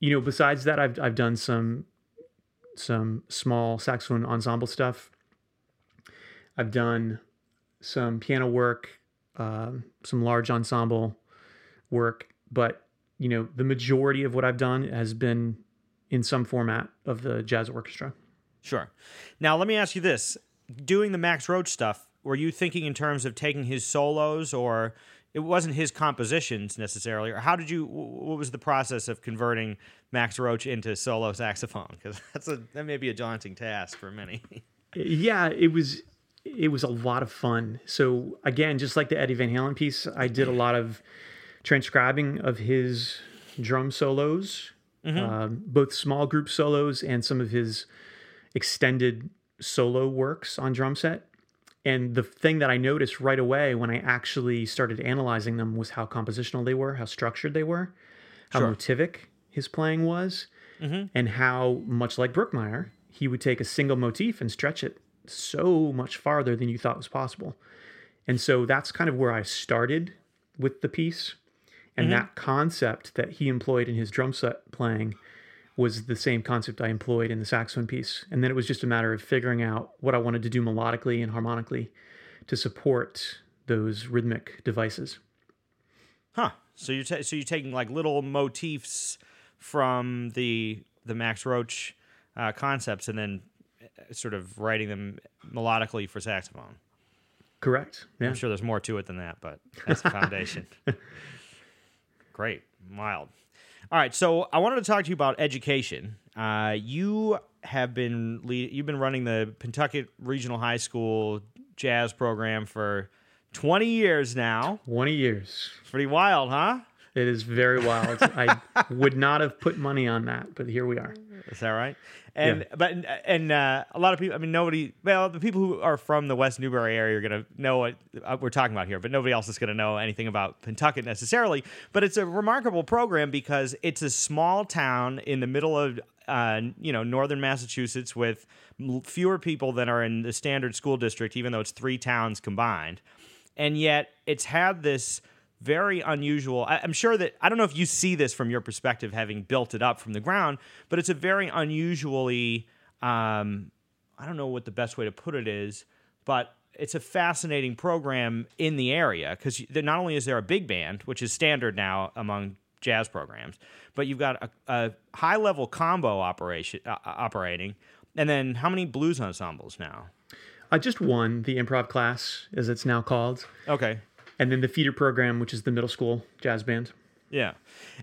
you know, besides that, I've I've done some some small saxophone ensemble stuff. I've done some piano work, um, some large ensemble work, but you know, the majority of what I've done has been in some format of the jazz orchestra. Sure. Now, let me ask you this: doing the Max Roach stuff, were you thinking in terms of taking his solos, or it wasn't his compositions necessarily, or how did you? What was the process of converting Max Roach into solo saxophone? Because that's a that may be a daunting task for many. yeah, it was. It was a lot of fun. So again, just like the Eddie Van Halen piece, I did a lot of transcribing of his drum solos, mm-hmm. um, both small group solos and some of his extended solo works on drum set. And the thing that I noticed right away when I actually started analyzing them was how compositional they were, how structured they were, how sure. motivic his playing was, mm-hmm. and how much like Brookmeyer, he would take a single motif and stretch it so much farther than you thought was possible. And so that's kind of where I started with the piece. And mm-hmm. that concept that he employed in his drum set playing was the same concept I employed in the saxophone piece. And then it was just a matter of figuring out what I wanted to do melodically and harmonically to support those rhythmic devices. Huh. So you're so you're taking like little motifs from the the Max Roach uh, concepts and then uh, sort of writing them melodically for saxophone. Correct. Yeah. I'm sure there's more to it than that, but that's the foundation. Great. Wild. All right. So I wanted to talk to you about education. Uh, you have been lead, you've been running the Pentucket Regional High School jazz program for 20 years now. 20 years. Pretty wild, huh? It is very wild. I would not have put money on that, but here we are. Is that right? And yeah. but and uh, a lot of people. I mean, nobody. Well, the people who are from the West Newbury area are going to know what uh, we're talking about here, but nobody else is going to know anything about Pentucket necessarily. But it's a remarkable program because it's a small town in the middle of uh, you know northern Massachusetts with fewer people than are in the standard school district, even though it's three towns combined, and yet it's had this very unusual. I, am sure that I don't know if you see this from your perspective, having built it up from the ground, but it's a very unusually. Um, I don't know what the best way to put it is, but it's a fascinating program in the area because not only is there a big band, which is standard now among jazz programs, but you've got a, a high level combo operation uh, operating, and then how many blues ensembles now? I just won the improv class, as it's now called. Okay and then the feeder program, which is the middle school jazz band. Yeah.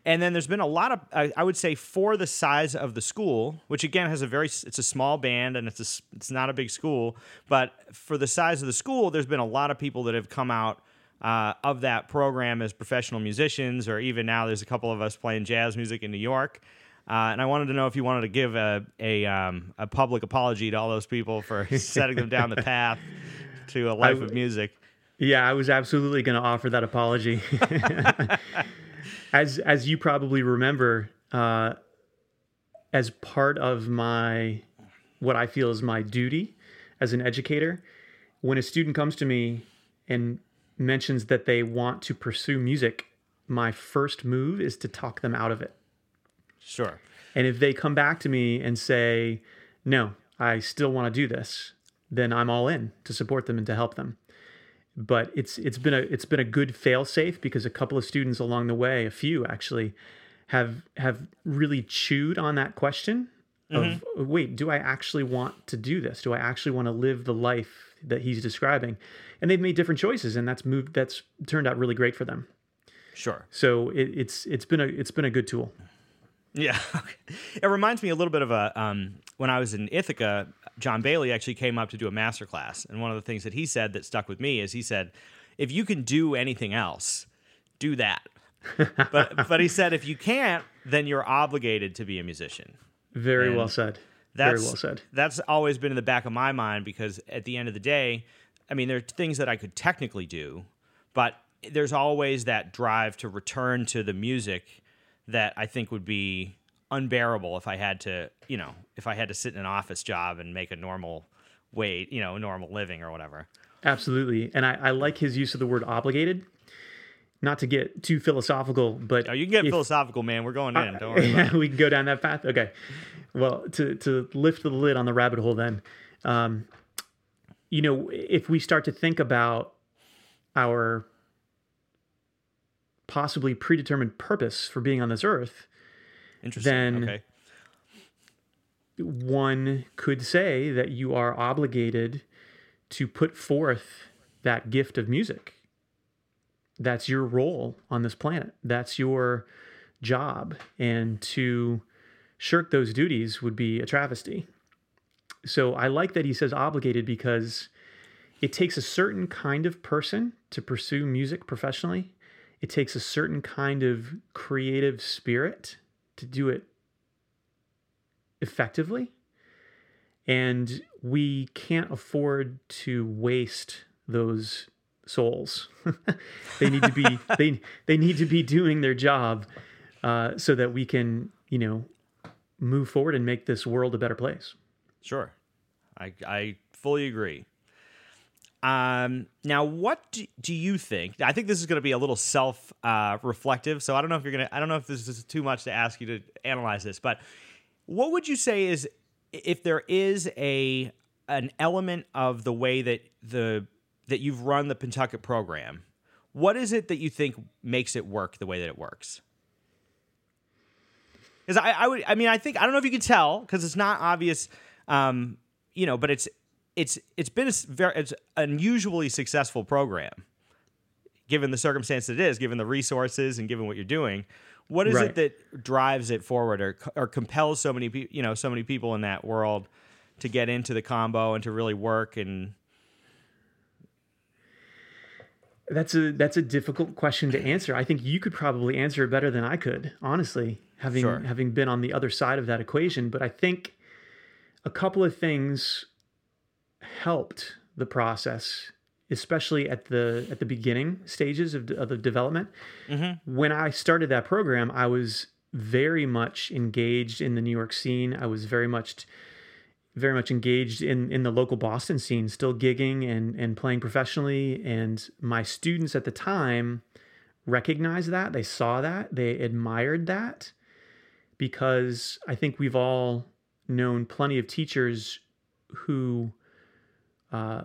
And then there's been a lot of, I would say, for the size of the school, which again has a very, it's a small band and it's a, it's not a big school, but for the size of the school, there's been a lot of people that have come out uh, of that program as professional musicians, or even now there's a couple of us playing jazz music in New York. Uh, and I wanted to know if you wanted to give a a, um, a public apology to all those people for setting them down the path to a life of music. Yeah, I was absolutely going to offer that apology. as as you probably remember, uh, as part of my what I feel is my duty as an educator, when a student comes to me and mentions that they want to pursue music, my first move is to talk them out of it. Sure. And if they come back to me and say, "No, I still want to do this," then I'm all in to support them and to help them but it's it's been a it's been a good fail safe because a couple of students along the way, a few actually, have have really chewed on that question of mm-hmm. wait, do I actually want to do this? Do I actually want to live the life that he's describing? And they've made different choices, and that's moved that's turned out really great for them. Sure. So it, it's it's been a it's been a good tool. Yeah, it reminds me a little bit of a um, when I was in Ithaca. John Bailey actually came up to do a master class, and one of the things that he said that stuck with me is he said, "If you can do anything else, do that." but but he said if you can't, then you're obligated to be a musician. Very and well said. Very well said. That's always been in the back of my mind because at the end of the day, I mean, there are things that I could technically do, but there's always that drive to return to the music that I think would be unbearable if I had to, you know, if I had to sit in an office job and make a normal wage, you know, normal living or whatever. Absolutely. And I, I like his use of the word obligated. Not to get too philosophical, but Oh, you can get if- philosophical, man. We're going in. Don't worry. It. we can go down that path. Okay. Well, to to lift the lid on the rabbit hole, then, um, you know, if we start to think about our possibly predetermined purpose for being on this earth, Interesting. Then- okay. one could say that you are obligated to put forth that gift of music. That's your role on this planet. That's your job. And to shirk those duties would be a travesty. So I like that he says obligated because it takes a certain kind of person to pursue music professionally. It takes a certain kind of creative spirit to do it effectively. And we can't afford to waste those souls. they need to be they they need to be doing their job uh, so that we can you know move forward and make this world a better place. Sure. I, I fully agree. Um, now, what do, do you think? I think this is going to be a little self uh, reflective. So I don't know if you're going to, I don't know if this is too much to ask you to analyze this, but what would you say is if there is a an element of the way that the that you've run the Pentucket program, what is it that you think makes it work the way that it works? Because I, I would, I mean, I think I don't know if you can tell because it's not obvious, um, you know, but it's it's it's been a very it's an unusually successful program, given the circumstance it is, given the resources and given what you're doing. What is Right. it that drives it forward or or compels so many people, you know, so many people in that world to get into the combo and to really work and That's a that's a difficult question to answer. I think you could probably answer it better than I could, honestly, having Sure. having been on the other side of that equation. But I think a couple of things helped the process, especially at the at the beginning stages of, of the development. Mm-hmm. When I started that program, I was very much engaged in the New York scene. I was very much very much engaged in in the local Boston scene, still gigging and and playing professionally. And my students at the time recognized that, they saw that, they admired that, because I think we've all known plenty of teachers who uh,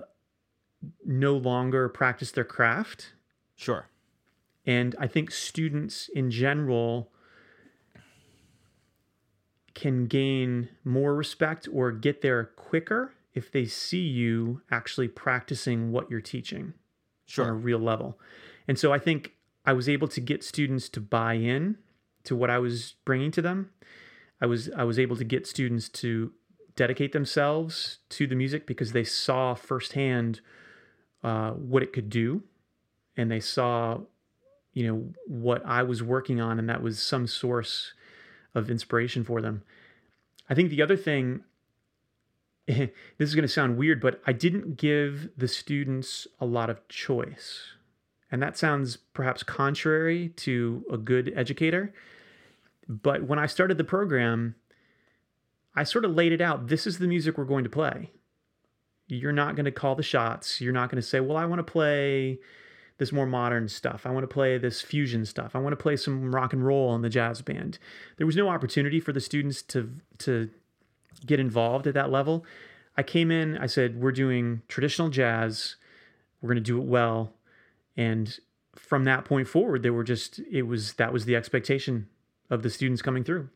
no longer practice their craft sure, and I think students in general can gain more respect or get there quicker if they see you actually practicing what you're teaching sure. on a real level. And so I think I was able to get students to buy in to what I was bringing to them. I was I was able to get students to dedicate themselves to the music because they saw firsthand uh, what it could do, and they saw, you know, what I was working on, and that was some source of inspiration for them. I think the other thing this is going to sound weird, but I didn't give the students a lot of choice. And that sounds perhaps contrary to a good educator. But when I started the program, I sort of laid it out. This is the music we're going to play. You're not going to call the shots. You're not going to say, well, I want to play this more modern stuff. I want to play this fusion stuff. I want to play some rock and roll in the jazz band. There was no opportunity for the students to to get involved at that level. I came in, I said, we're doing traditional jazz. We're going to do it well. And from that point forward, they were just it was that was the expectation of the students coming through.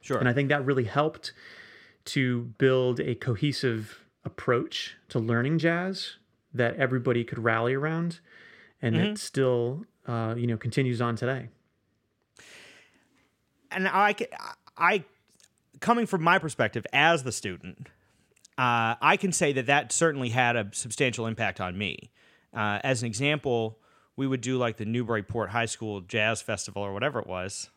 Sure. And I think that really helped to build a cohesive approach to learning jazz that everybody could rally around and it still uh, you know continues on today. and I, I, coming from my perspective as the student, uh, I can say that that certainly had a substantial impact on me. Uh, as an example, we would do like the Newburyport High School Jazz Festival or whatever it was,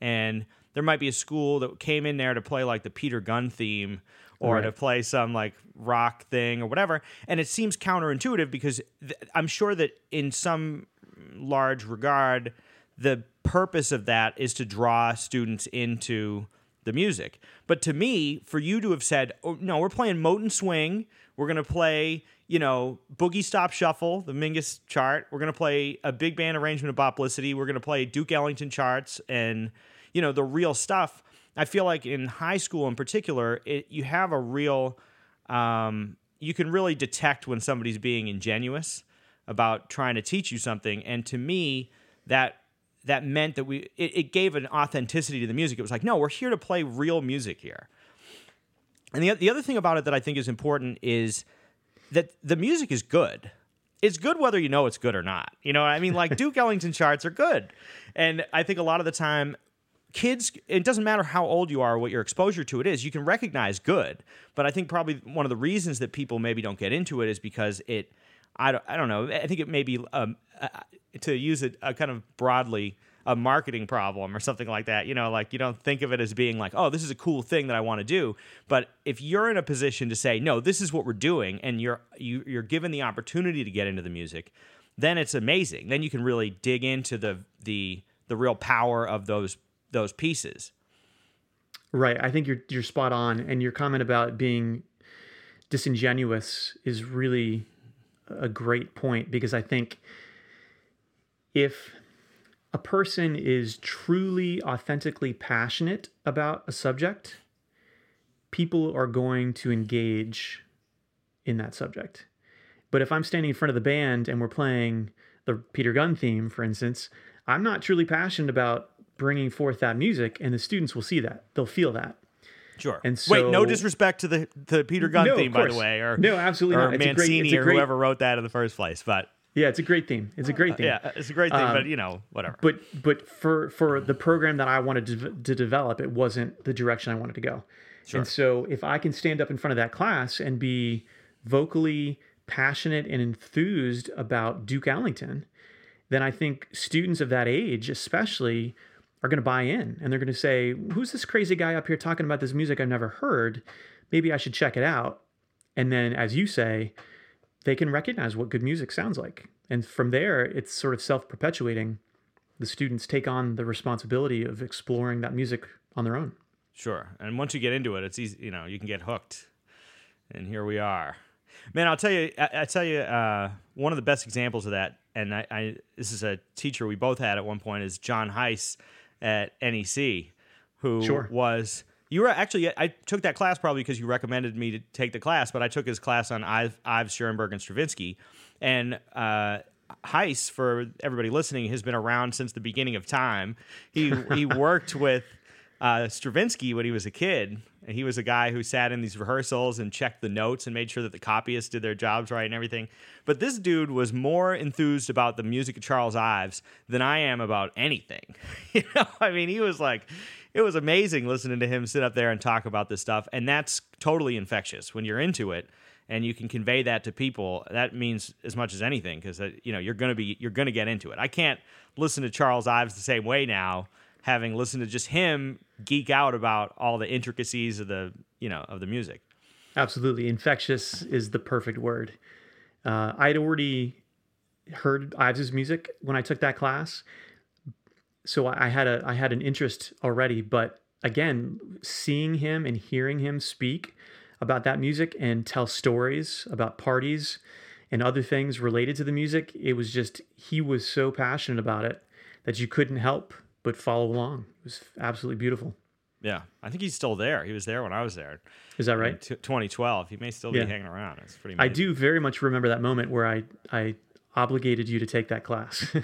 and there might be a school that came in there to play like the Peter Gunn theme or to play some like rock thing or whatever, and it seems counterintuitive because th- I'm sure that in some large regard, the purpose of that is to draw students into the music. But to me, for you to have said, oh, no, we're playing Moten Swing, we're going to play, you know, Boogie Stop Shuffle, the Mingus chart, we're going to play a big band arrangement of Boplicity, we're going to play Duke Ellington charts and, you know, the real stuff. I feel like in high school in particular, it, you have a real, um, you can really detect when somebody's being ingenuous about trying to teach you something. And to me, that that meant that we it, it, gave an authenticity to the music. It was like, no, we're here to play real music here. And the the other thing about it that I think is important is that the music is good. It's good whether you know it's good or not. You know, I mean, like Duke Ellington charts are good, and I think a lot of the time. Kids, it doesn't matter how old you are, what your exposure to it is, you can recognize good. But I think probably one of the reasons that people maybe don't get into it is because it, I don't, I don't know. I think it may be um, uh, to use it a kind of broadly a marketing problem or something like that. You know, like you don't think of it as being like, oh, this is a cool thing that I want to do. But if you're in a position to say, no, this is what we're doing, and you're you, you're given the opportunity to get into the music, then it's amazing. Then you can really dig into the the the real power of those those pieces. Right. I think you're you're spot on, and your comment about being disingenuous is really a great point because I think if a person is truly, authentically passionate about a subject, people are going to engage in that subject. But if I'm standing in front of the band and we're playing the Peter Gunn theme, for instance, I'm not truly passionate about bringing forth that music, and the students will see that. They'll feel that. Sure. And so, wait, no disrespect to the the Peter Gunn no, theme, by the way, or no, absolutely or not. It's Mancini great, or great, whoever wrote that in the first place. But yeah, it's a great theme. It's a great theme. Yeah, it's a great thing, um, but you know, whatever. But but for for the program that I wanted to, to develop, it wasn't the direction I wanted to go. Sure. And so if I can stand up in front of that class and be vocally passionate and enthused about Duke Ellington, then I think students of that age, especially, are going to buy in and they're going to say, "Who's this crazy guy up here talking about this music I've never heard? Maybe I should check it out." And then, as you say, they can recognize what good music sounds like. And from there, it's sort of self perpetuating. The students take on the responsibility of exploring that music on their own. Sure. And once you get into it, it's easy, you know, you can get hooked. And here we are. Man, I'll tell you, I, I tell you, uh, one of the best examples of that, and I, I, this is a teacher we both had at one point, is John Heiss at NEC, who sure. was you were actually I took that class probably because you recommended me to take the class, but I took his class on Ives, Ives Schoenberg, and Stravinsky, and uh, Heiss for everybody listening has been around since the beginning of time. He he worked with uh, Stravinsky when he was a kid. And he was a guy who sat in these rehearsals and checked the notes and made sure that the copyists did their jobs right and everything. But this dude was more enthused about the music of Charles Ives than I am about anything. you know, I mean, he was like, it was amazing listening to him sit up there and talk about this stuff. And that's totally infectious when you're into it and you can convey that to people. That means as much as anything because you know you're gonna be you're gonna get into it. I can't listen to Charles Ives the same way now, having listened to just him geek out about all the intricacies of the you know of the music. Absolutely, infectious is the perfect word. Uh, I'd already heard Ives's music when I took that class, so I had a I had an interest already, but again, seeing him and hearing him speak about that music and tell stories about parties and other things related to the music, it was just he was so passionate about it that you couldn't help but follow along. It was absolutely beautiful. Yeah, I think he's still there. He was there when I was there. Is that right? 2012. He may still be hanging around. It's pretty. Amazing. I do very much remember that moment where I I obligated you to take that class.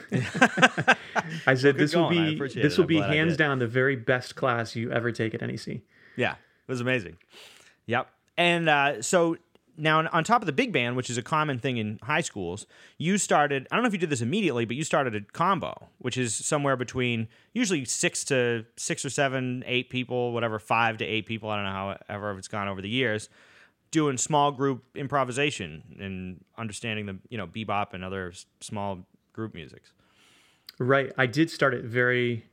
I said well, this will be this will be hands down the very best class you ever take at NEC. Yeah, it was amazing. Yep. And uh, so now on top of the big band, which is a common thing in high schools, you started. I don't know if you did this immediately, but you started a combo, which is somewhere between usually six to six or seven, eight people, whatever, five to eight people. I don't know how ever it's gone over the years doing small group improvisation and understanding the you know bebop and other small group musics. Right. I did start it very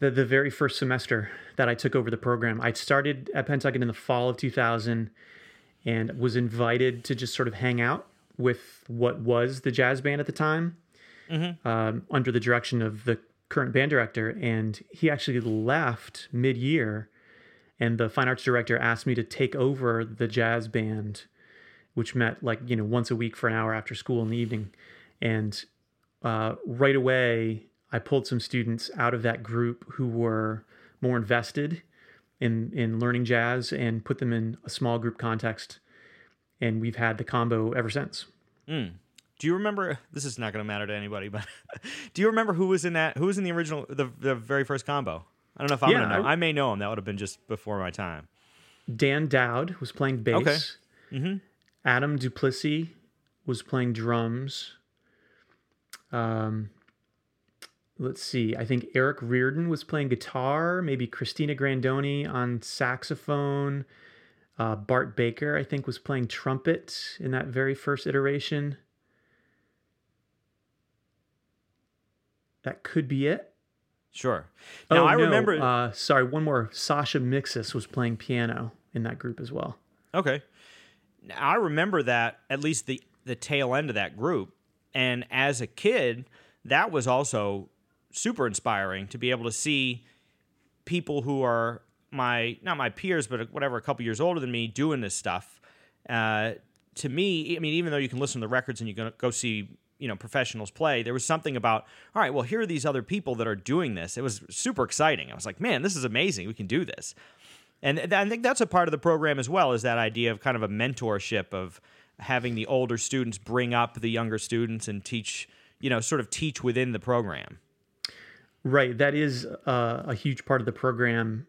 the the very first semester that I took over the program. I started at Pentucket in the fall of 2000 and was invited to just sort of hang out with what was the jazz band at the time, mm-hmm. um, under the direction of the current band director, and he actually left mid year. And the fine arts director asked me to take over the jazz band, which met like, you know, once a week for an hour after school in the evening. And uh, right away, I pulled some students out of that group who were more invested in in learning jazz and put them in a small group context and we've had the combo ever since. Mm. do you remember this is not going to matter to anybody but do you remember who was in that who was in the original the, the very first combo? I don't know if i'm yeah, going to know. I, I, may know him. That would have been just before my time. Dan dowd was playing bass. Okay. mm-hmm. adam duplessis was playing drums. Um, let's see, I think Eric Reardon was playing guitar, maybe Christina Grandoni on saxophone. Uh, Bart Baker, I think, was playing trumpet in that very first iteration. That could be it. Sure. Now oh, I no. remember. Uh, sorry, one more. Sasha Mixis was playing piano in that group as well. Okay. Now, I remember that at least the the tail end of that group, and as a kid, that was also super inspiring to be able to see people who are my not my peers, but whatever, a couple years older than me, doing this stuff. Uh, to me, I mean, even though you can listen to the records and you can go see you know professionals play, there was something about all right, well, here are these other people that are doing this. It was super exciting. I was like, man, this is amazing. We can do this. And I think that's a part of the program as well, is that idea of kind of a mentorship of having the older students bring up the younger students and teach, you know, sort of teach within the program. Right. That is uh, a huge part of the program,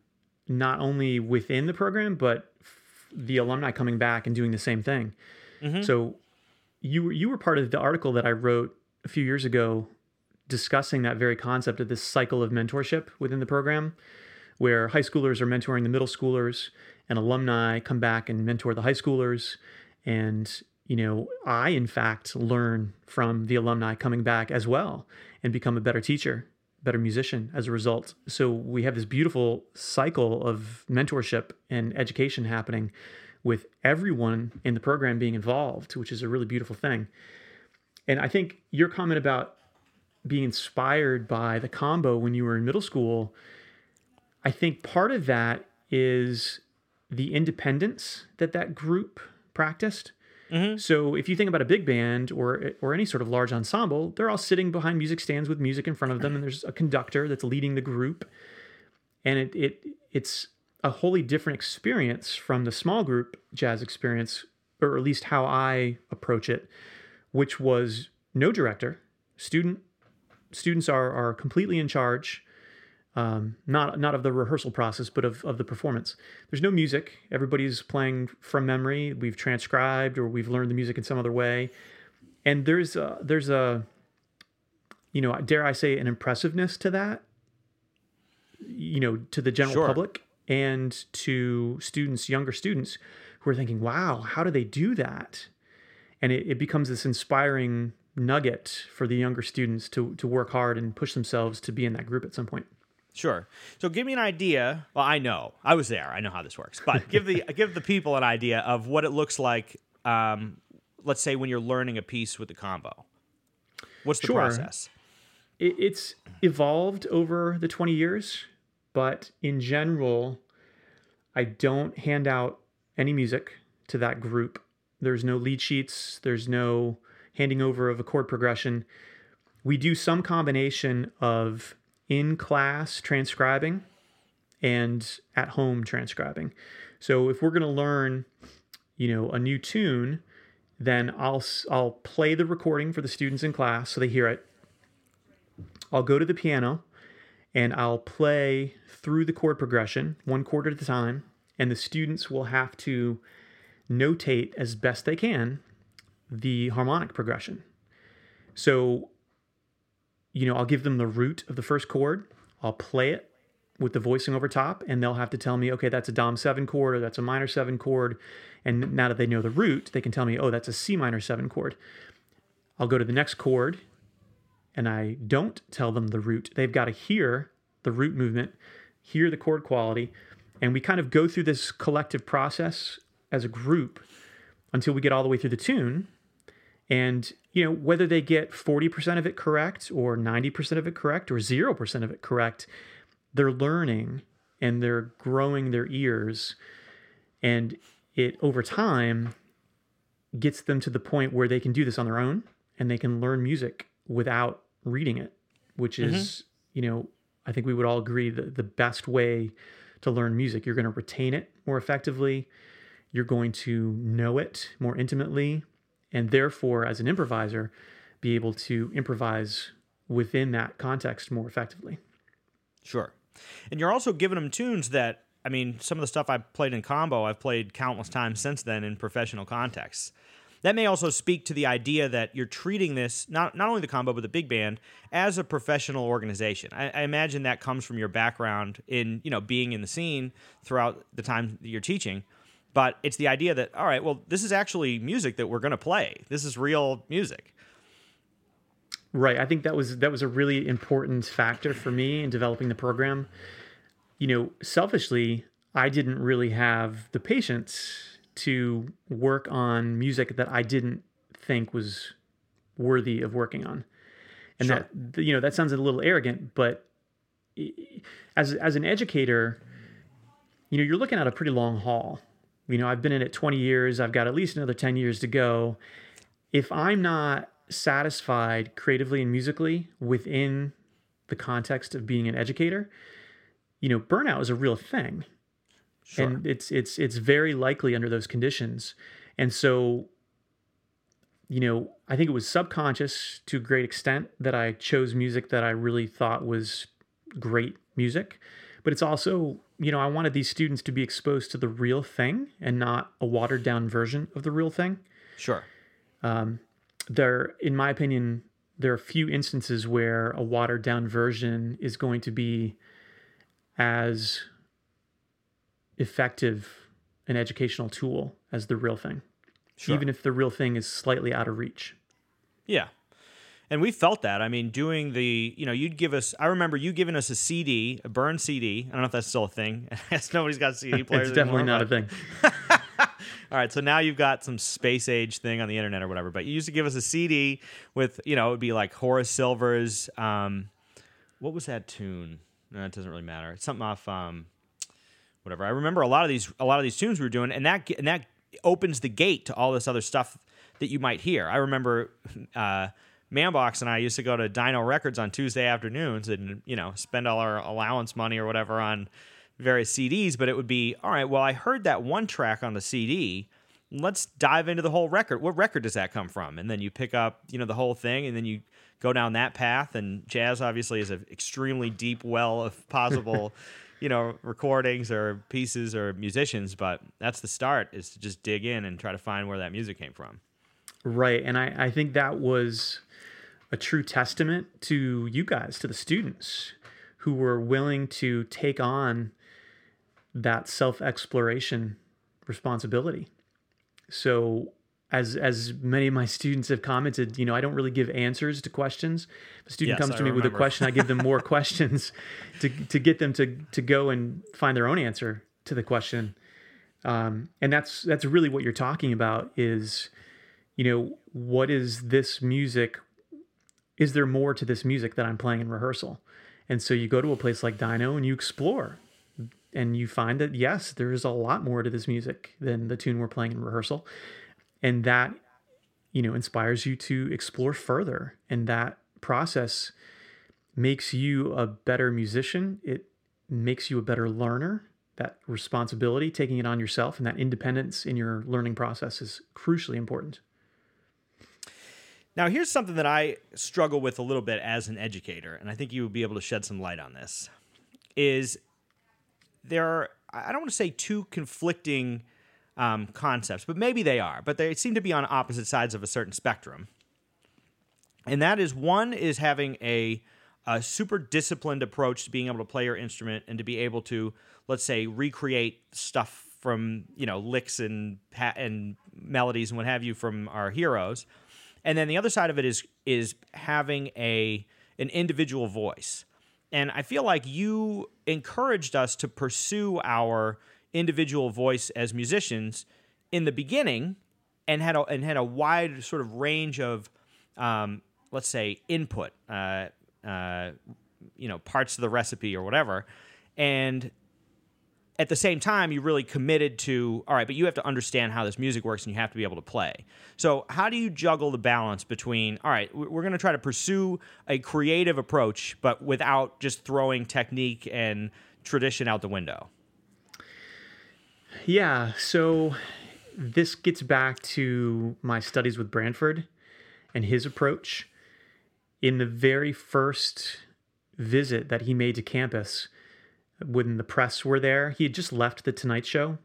not only within the program, but f- the alumni coming back and doing the same thing. Mm-hmm. So you you were part of the article that I wrote a few years ago discussing that very concept of this cycle of mentorship within the program where high schoolers are mentoring the middle schoolers and alumni come back and mentor the high schoolers and you know i in fact learn from the alumni coming back as well and become a better teacher better musician as a result. So we have this beautiful cycle of mentorship and education happening with everyone in the program being involved, which is a really beautiful thing. And I think your comment about being inspired by the combo when you were in middle school, I think part of that is the independence that that group practiced. Mm-hmm. So if you think about a big band or or any sort of large ensemble, they're all sitting behind music stands with music in front of them, and there's a conductor that's leading the group, and it it it's a wholly different experience from the small group jazz experience, or at least how I approach it, which was no director, student students are are completely in charge um, not not of the rehearsal process, but of, of the performance. There's no music. Everybody's playing from memory. We've transcribed or we've learned the music in some other way, and there's a, there's a you know dare I say an impressiveness to that. You know, to the general sure. public and to students, younger students, who are thinking, "Wow, how do they do that?" And it, it becomes this inspiring nugget for the younger students to to work hard and push themselves to be in that group at some point. Sure. So give me an idea. Well, I know I was there. I know how this works. But give the give the people an idea of what it looks like. Um, let's say when you're learning a piece with the combo. What's the sure. process? It's evolved over the 20 years, but in general, I don't hand out any music to that group. There's no lead sheets. There's no handing over of a chord progression. We do some combination of in class transcribing and at home transcribing. So if we're going to learn, you know, a new tune, then I'll I'll play the recording for the students in class so they hear it. I'll go to the piano and I'll play through the chord progression, one chord at a time, and the students will have to notate as best they can the harmonic progression. So you know, I'll give them the root of the first chord. I'll play it with the voicing over top, and they'll have to tell me, okay, that's a Dom 7 chord or that's a minor 7 chord. And now that they know the root, they can tell me, oh, that's a C minor 7 chord. I'll go to the next chord, and I don't tell them the root. They've got to hear the root movement, hear the chord quality, and we kind of go through this collective process as a group until we get all the way through the tune And you know whether they get 40% of it correct or 90% of it correct or 0% of it correct, they're learning and they're growing their ears. And it over time gets them to the point where they can do this on their own and they can learn music without reading it, which is, mm-hmm. you know, I think we would all agree that the best way to learn music, you're going to retain it more effectively, you're going to know it more intimately, and therefore, as an improviser, be able to improvise within that context more effectively. Sure. And you're also giving them tunes that, I mean, some of the stuff I've played in combo, I've played countless times since then in professional contexts. That may also speak to the idea that you're treating this, not, not only the combo, but the big band, as a professional organization. I, I imagine that comes from your background in, you know, being in the scene throughout the time that you're teaching. But it's the idea that, all right, well, this is actually music that we're going to play. This is real music. Right. I think that was that was a really important factor for me in developing the program. You know, selfishly, I didn't really have the patience to work on music that I didn't think was worthy of working on. And sure. that you know, that sounds a little arrogant, but as as an educator, you know, you're looking at a pretty long haul. You know, I've been in it 20 years, I've got at least another 10 years to go. If I'm not satisfied creatively and musically within the context of being an educator, you know, burnout is a real thing. Sure. And it's it's it's very likely under those conditions. And so you know, I think it was subconscious to a great extent that I chose music that I really thought was great music. But it's also, you know, I wanted these students to be exposed to the real thing and not a watered down version of the real thing. Sure. Um, there, in my opinion, there are a few instances where a watered down version is going to be as effective an educational tool as the real thing, sure. even if the real thing is slightly out of reach. Yeah. And we felt that. I mean, doing the, you know, you'd give us, I remember you giving us a CD, a burn CD. I don't know if that's still a thing. Nobody's got CD players. it's definitely anymore, not but... a thing. All right, so now you've got some space age thing on the internet or whatever. But you used to give us a CD with, you know, it would be like Horace Silver's. Um, what was that tune? No, it doesn't really matter. It's something off, um, whatever. I remember a lot of these, a lot of these tunes we were doing, and that and that opens the gate to all this other stuff that you might hear. I remember. Uh, Manbox and I used to go to Dino Records on Tuesday afternoons and you know spend all our allowance money or whatever on various CDs, but it would be all right. Well, I heard that one track on the CD. Let's dive into the whole record. What record does that come from? And then you pick up, you know, the whole thing, and then you go down that path. And jazz obviously is an extremely deep well of possible, you know, recordings or pieces or musicians. But that's the start is to just dig in and try to find where that music came from. Right, and I, I think that was a true testament to you guys, to the students who were willing to take on that self exploration responsibility. So as as many of my students have commented, you know, I don't really give answers to questions. If a student yes, comes to I me remember. with a question, I give them more questions to to get them to to go and find their own answer to the question. Um, and that's that's really what you're talking about is, you know, what is this music? Is there more to this music that I'm playing in rehearsal? And so you go to a place like Dino and you explore and you find that yes, there is a lot more to this music than the tune we're playing in rehearsal, and that you know inspires you to explore further, and that process makes you a better musician. It makes you a better learner. That responsibility, taking it on yourself, and that independence in your learning process is crucially important. Now, here's something that I struggle with a little bit as an educator, and I think you would be able to shed some light on this. Is there are I don't want to say two conflicting um, concepts, but maybe they are. But they seem to be on opposite sides of a certain spectrum. And that is one is having a, a super disciplined approach to being able to play your instrument and to be able to, let's say, recreate stuff from you know licks and and melodies and what have you from our heroes. And then the other side of it is is having a an individual voice. And I feel like you encouraged us to pursue our individual voice as musicians in the beginning. and had a and had a wide sort of range of, um, let's say, input, uh, uh, you know, parts of the recipe or whatever, and at the same time, you really committed to, all right, but you have to understand how this music works and you have to be able to play. So, how do you juggle the balance between, all right, we're going to try to pursue a creative approach, but without just throwing technique and tradition out the window? Yeah. So, this gets back to my studies with Branford and his approach. In the very first visit that he made to campus, when the press were there. He had just left the Tonight Show.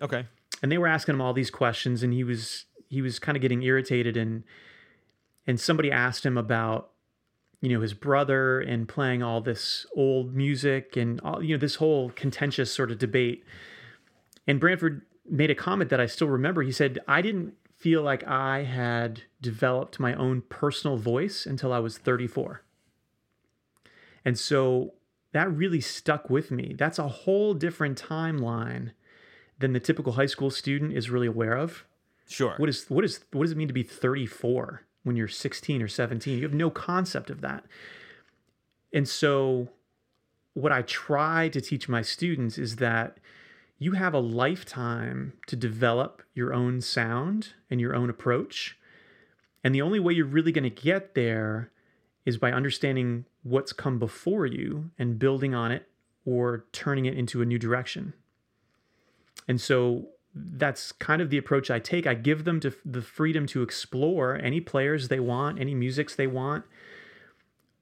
Okay. And they were asking him all these questions and he was he was kind of getting irritated and and somebody asked him about you know his brother and playing all this old music and all you know this whole contentious sort of debate. And Branford made a comment that I still remember. He said, "I didn't feel like I had developed my own personal voice until I was 34." And so that really stuck with me. That's a whole different timeline than the typical high school student is really aware of. Sure. What is what is what does it mean to be 34 when you're 16 or 17? You have no concept of that. And so what I try to teach my students is that you have a lifetime to develop your own sound and your own approach. And the only way you're really going to get there is by understanding what's come before you and building on it or turning it into a new direction. And so that's kind of the approach I take. I give them to the freedom to explore any players they want, any musics they want,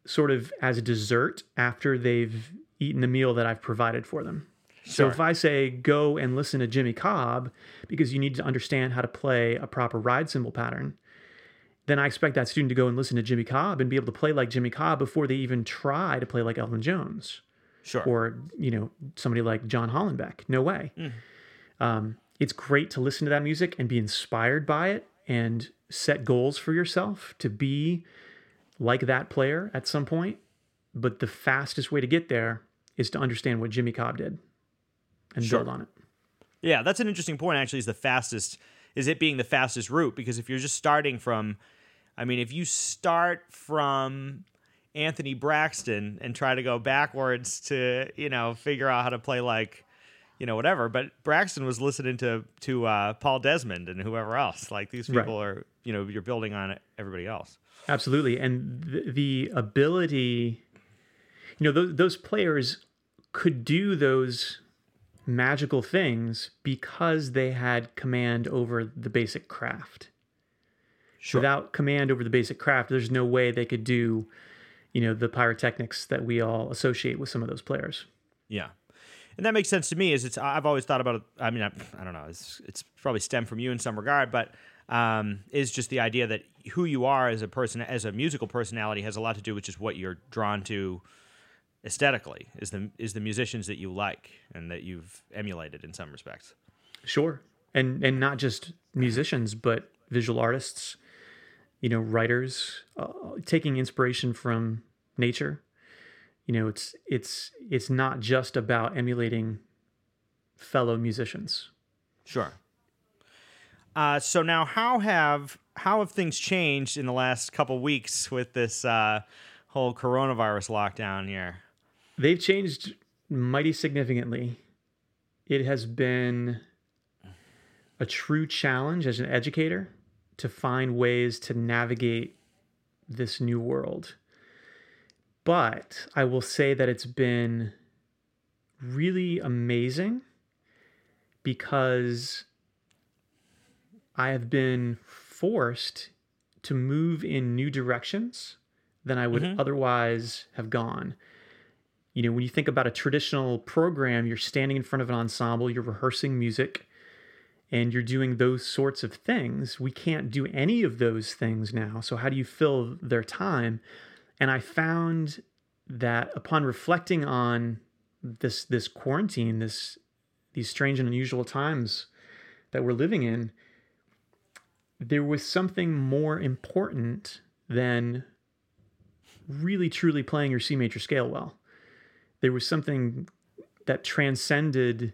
sort of as a dessert after they've eaten the meal that I've provided for them. Sure. So if I say go and listen to Jimmy Cobb because you need to understand how to play a proper ride cymbal pattern, then I expect that student to go and listen to Jimmy Cobb and be able to play like Jimmy Cobb before they even try to play like Elvin Jones. Sure. Or, you know, somebody like John Hollenbeck. No way. Mm. Um, it's great to listen to that music and be inspired by it and set goals for yourself to be like that player at some point. But the fastest way to get there is to understand what Jimmy Cobb did and sure. build on it. Yeah, that's an interesting point, actually, is the fastest, is it being the fastest route? Because if you're just starting from, I mean, if you start from Anthony Braxton and try to go backwards to, you know, figure out how to play like, you know, whatever. But Braxton was listening to to uh, Paul Desmond and whoever else. Like these people right. are, you know, you're building on everybody else. Absolutely, and the, the ability, you know, those those players could do those magical things because they had command over the basic craft. Sure. Without command over the basic craft, there's no way they could do, you know, the pyrotechnics that we all associate with some of those players. Yeah. And that makes sense to me. Is it's I've always thought about it. I mean, I, I don't know. It's it's probably stemmed from you in some regard, but um, is just the idea that who you are as a person, as a musical personality, has a lot to do with just what you're drawn to aesthetically. Is the is the musicians that you like and that you've emulated in some respects. Sure, and and not just musicians, but visual artists, you know, writers, uh, taking inspiration from nature. You know, it's it's it's not just about emulating fellow musicians. Sure. Uh, so now, how have how have things changed in the last couple weeks with this uh, whole coronavirus lockdown here? They've changed mighty significantly. It has been a true challenge as an educator to find ways to navigate this new world. But I will say that it's been really amazing because I have been forced to move in new directions than I would mm-hmm. otherwise have gone. You know, when you think about a traditional program, you're standing in front of an ensemble, you're rehearsing music, and you're doing those sorts of things. We can't do any of those things now. So, how do you fill their time? And I found that upon reflecting on this this quarantine, this these strange and unusual times that we're living in, there was something more important than really truly playing your C major scale well. There was something that transcended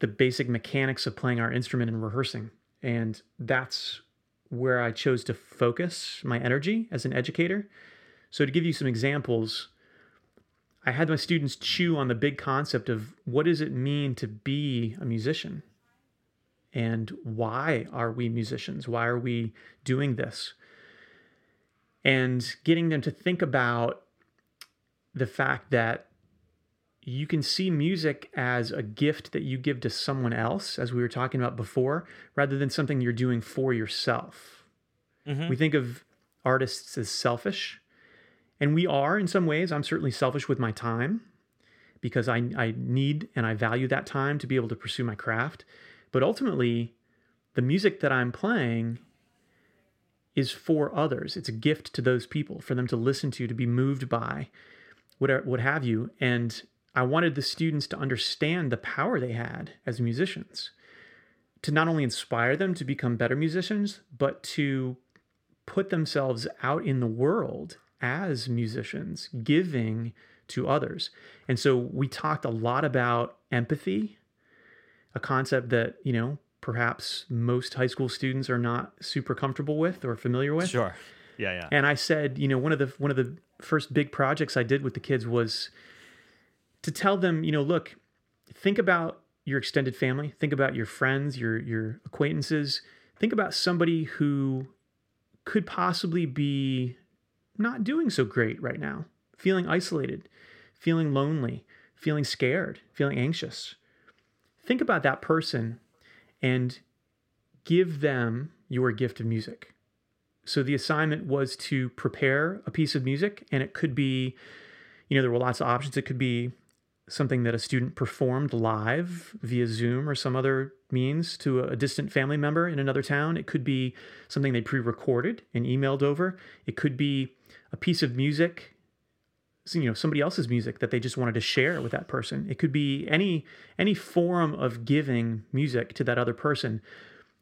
the basic mechanics of playing our instrument and rehearsing. And that's where I chose to focus my energy as an educator. So, to give you some examples, I had my students chew on the big concept of what does it mean to be a musician? And why are we musicians? Why are we doing this? And getting them to think about the fact that you can see music as a gift that you give to someone else, as we were talking about before, rather than something you're doing for yourself. Mm-hmm. We think of artists as selfish, and we are in some ways. I'm certainly selfish with my time because I, I need and I value that time to be able to pursue my craft. But ultimately, the music that I'm playing is for others. It's a gift to those people, for them to listen to, to be moved by, whatever, what have you. And I wanted the students to understand the power they had as musicians, to not only inspire them to become better musicians, but to put themselves out in the world as musicians, giving to others. And so we talked a lot about empathy, a concept that, you know, perhaps most high school students are not super comfortable with or familiar with. Sure. Yeah, yeah. And I said, you know, one of the one of the first big projects I did with the kids was to tell them, you know, look, think about your extended family, think about your friends, your your acquaintances, think about somebody who could possibly be not doing so great right now, feeling isolated, feeling lonely, feeling scared, feeling anxious. Think about that person and give them your gift of music. So the assignment was to prepare a piece of music, and it could be, you know, there were lots of options. It could be something that a student performed live via Zoom or some other means to a distant family member in another town. It could be something they pre recorded and emailed over. It could be a piece of music you know somebody else's music that they just wanted to share with that person it could be any any form of giving music to that other person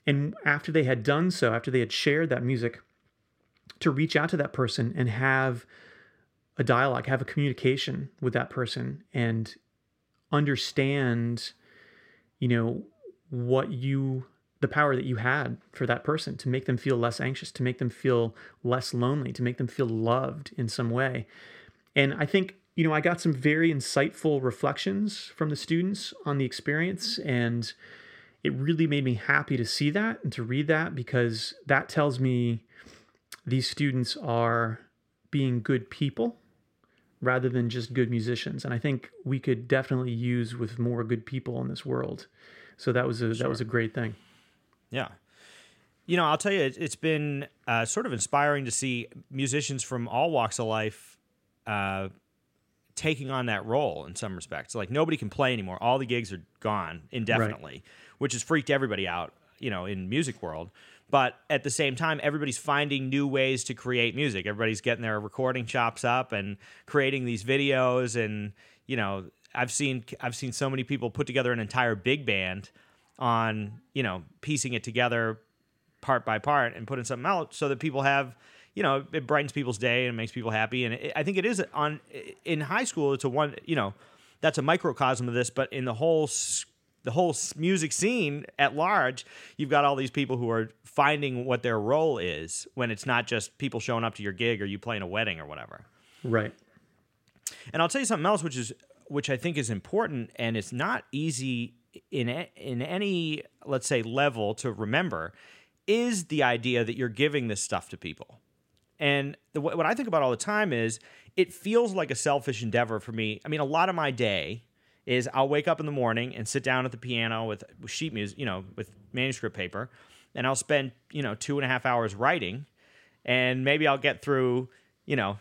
and after they had done so after they had shared that music to reach out to that person and have a dialogue, have a communication with that person and understand, you know, what you, the power that you had for that person to make them feel less anxious, to make them feel less lonely, to make them feel loved in some way. And I think, you know, I got some very insightful reflections from the students on the experience and it really made me happy to see that and to read that because that tells me these students are being good people rather than just good musicians. And I think we could definitely use with more good people in this world. So that was a sure. that was a great thing. Yeah. You know, I'll tell you, it's been uh, sort of inspiring to see musicians from all walks of life uh, taking on that role in some respects. Like nobody can play anymore; all the gigs are gone indefinitely, right. which has freaked everybody out. You know, in music world. But at the same time, everybody's finding new ways to create music. Everybody's getting their recording chops up and creating these videos. And you know, I've seen I've seen so many people put together an entire big band on you know piecing it together part by part and putting something out so that people have you know it brightens people's day and makes people happy and it, i think it is on in high school it's a one you know that's a microcosm of this but in the whole the whole music scene at large, you've got all these people who are finding what their role is when it's not just people showing up to your gig or you playing a wedding or whatever. Right. And I'll tell you something else, which is which I think is important, and it's not easy in in any let's say level to remember, is the idea that you're giving this stuff to people. And the, what I think about all the time is it feels like a selfish endeavor for me. I mean, a lot of my day is I'll wake up in the morning and sit down at the piano with, sheet music, you know, with manuscript paper, and I'll spend, you know, two and a half hours writing, and maybe I'll get through, you know,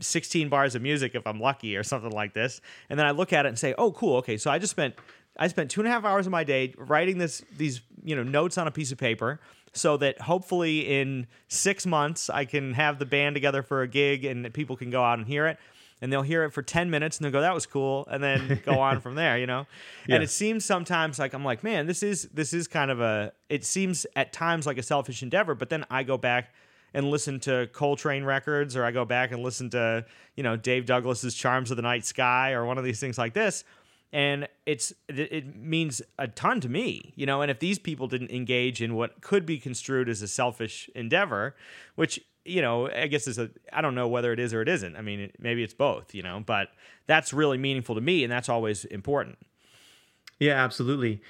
16 bars of music if I'm lucky or something like this. And then I look at it and say, oh, cool, okay, so I just spent, I spent two and a half hours of my day writing this, these, you know, notes on a piece of paper so that hopefully in six months I can have the band together for a gig and people can go out and hear it and they'll hear it for 10 minutes and they'll go that was cool and then go on from there you know yeah. and it seems sometimes like i'm like man this is this is kind of a it seems at times like a selfish endeavor but then i go back and listen to coltrane records or i go back and listen to you know dave douglas's charms of the night sky or one of these things like this and it's it means a ton to me you know and if these people didn't engage in what could be construed as a selfish endeavor which you know i guess it's a i don't know whether it is or it isn't i mean maybe it's both you know but that's really meaningful to me and that's always important yeah absolutely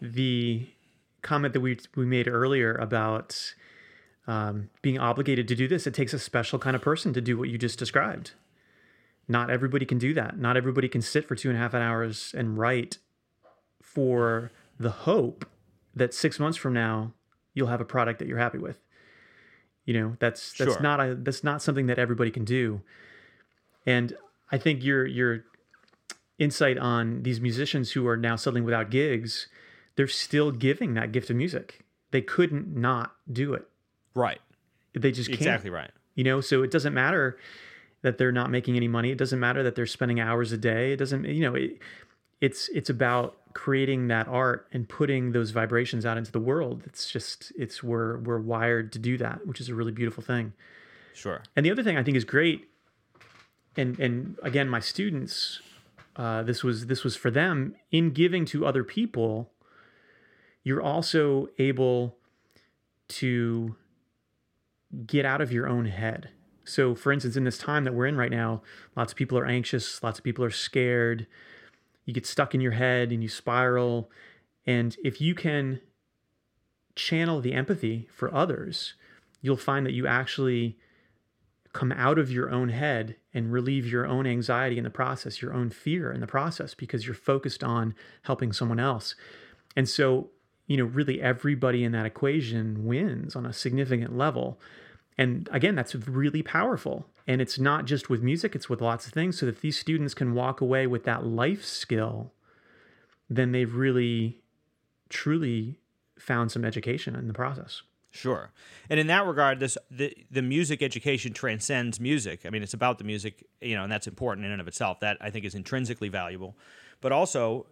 the comment that we we made earlier about um, being obligated to do this it takes a special kind of person to do what you just described not everybody can do that. Not everybody can sit for two and a half hours and write for the hope that six months from now you'll have a product that you're happy with. You know, that's that's Sure. not a that's not something that everybody can do. And I think your your insight on these musicians who are now suddenly without gigs, they're still giving that gift of music. They couldn't not do it. right They just can't. exactly right You know, so it doesn't matter that they're not making any money. It doesn't matter that they're spending hours a day. It doesn't, you know, it, it's it's about creating that art and putting those vibrations out into the world. It's just it's we're we're wired to do that, which is a really beautiful thing. sure And the other thing I think is great, and and again, my students, uh, this was this was for them in giving to other people. You're also able to get out of your own head. So, for instance, in this time that we're in right now, lots of people are anxious, lots of people are scared. You get stuck in your head and you spiral. And if you can channel the empathy for others, you'll find that you actually come out of your own head and relieve your own anxiety in the process, your own fear in the process, because you're focused on helping someone else. And so, you know, really everybody in that equation wins on a significant level. And again, that's really powerful. And it's not just with music, it's with lots of things. So if these students can walk away with that life skill, then they've really, truly found some education in the process. Sure. And in that regard, this the the music education transcends music. I mean, it's about the music, you know, and that's important in and of itself. That I think is intrinsically valuable. But also,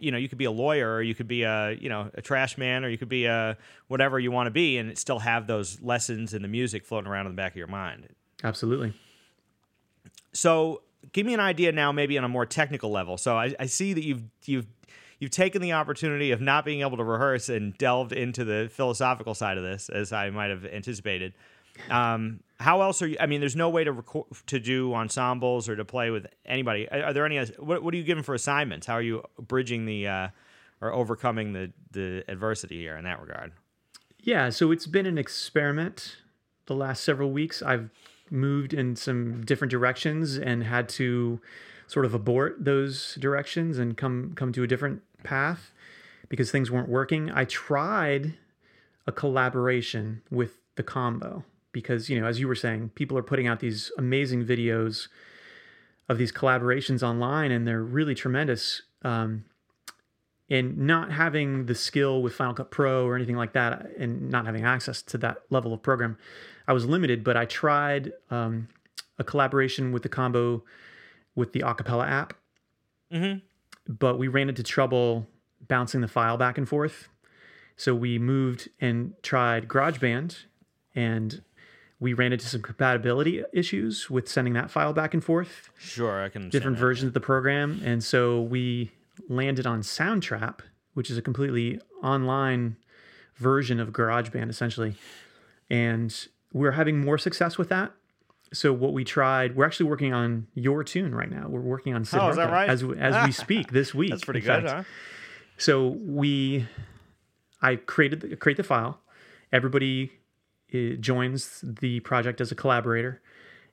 you know, you could be a lawyer, or you could be a you know a trash man, or you could be a whatever you want to be, and still have those lessons in the music floating around in the back of your mind. Absolutely. So, give me an idea now, maybe on a more technical level. So, I, I see that you've you've you've taken the opportunity of not being able to rehearse and delved into the philosophical side of this, as I might have anticipated. Um, how else are you? I mean, there's no way to record to do ensembles or to play with anybody. Are, are there any? What, what are you given for assignments? How are you bridging the uh, or overcoming the the adversity here in that regard? Yeah, so it's been an experiment the last several weeks. I've moved in some different directions and had to sort of abort those directions and come come to a different path because things weren't working. I tried a collaboration with the combo because you know as you were saying people are putting out these amazing videos of these collaborations online and they're really tremendous um, and not having the skill with Final Cut Pro or anything like that, and not having access to that level of program, I was limited. But I tried um, a collaboration with the combo with the Acapella app, Mhm. but we ran into trouble bouncing the file back and forth. So we moved and tried GarageBand, and we ran into some compatibility issues with sending that file back and forth Sure, I can. different versions of the program. And so we landed on Soundtrap, which is a completely online version of GarageBand, essentially. And we're having more success with that. So what we tried, we're actually working on your tune right now. We're working on Oh, is that right? as as we speak this week. That's pretty good, huh? So we, I created the, create the file. Everybody uh, joins the project as a collaborator,